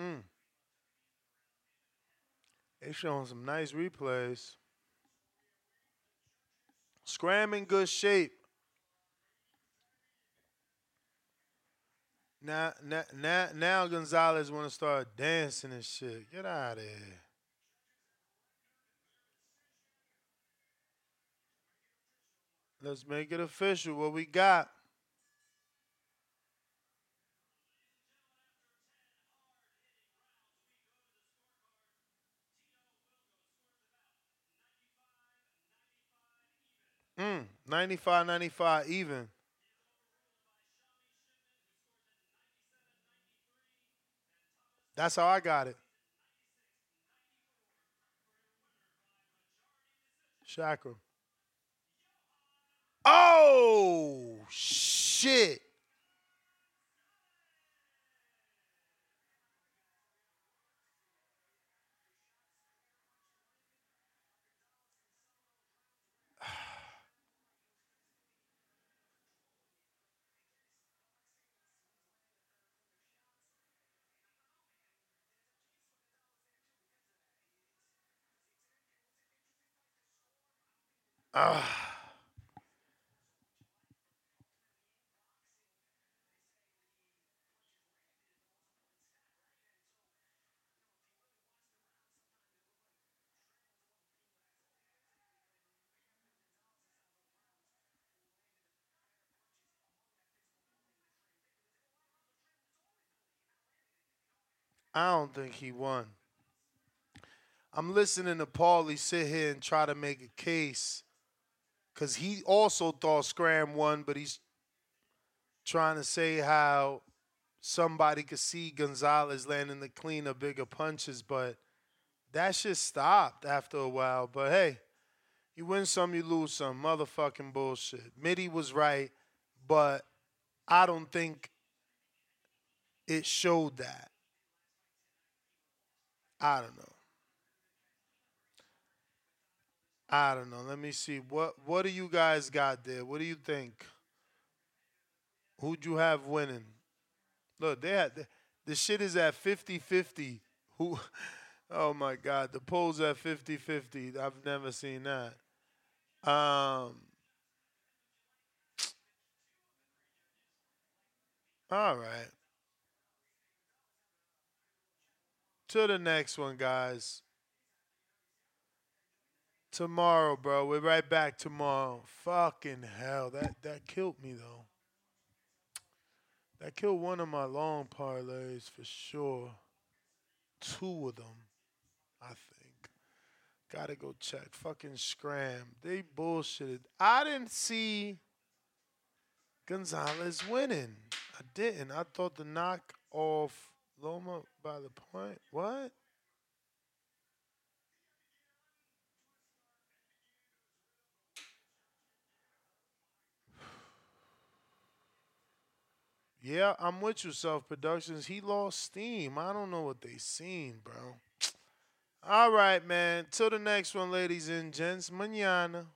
Mm. They showing some nice replays. Schramm in good shape. Now, now, now, now Gonzalez want to start dancing and shit. Get out of here. Let's make it official. What we got? Mm, 95 95 even. That's how I got it. Shackle. Oh, shit. I don't think he won. I'm listening to Paulie sit here and try to make a case because he also thought Schramm won, but he's trying to say how somebody could see Gonzalez landing the cleaner, bigger punches, but that shit stopped after a while. But hey, you win some, you lose some. Motherfucking bullshit. Mitty was right, but I don't think it showed that. I don't know. I don't know. Let me see. What what do you guys got there? What do you think? Who'd you have winning? Look, they had the, the shit is at 50-50. Who? Oh my God, the polls at 50-50. I've never seen that. Um. All right. To the next one, guys. Tomorrow, bro. We're right back tomorrow. Fucking hell. That that killed me though. That killed one of my long parlays for sure. Two of them, I think. Gotta go check. Fucking Schramm. They bullshitted. I didn't see Gonzalez winning. I didn't. I thought the knock off Loma by the point. What? Yeah, I'm with you, Self Productions. He lost steam. I don't know what they seen, bro. All right, man. Till the next one, ladies and gents. Manana.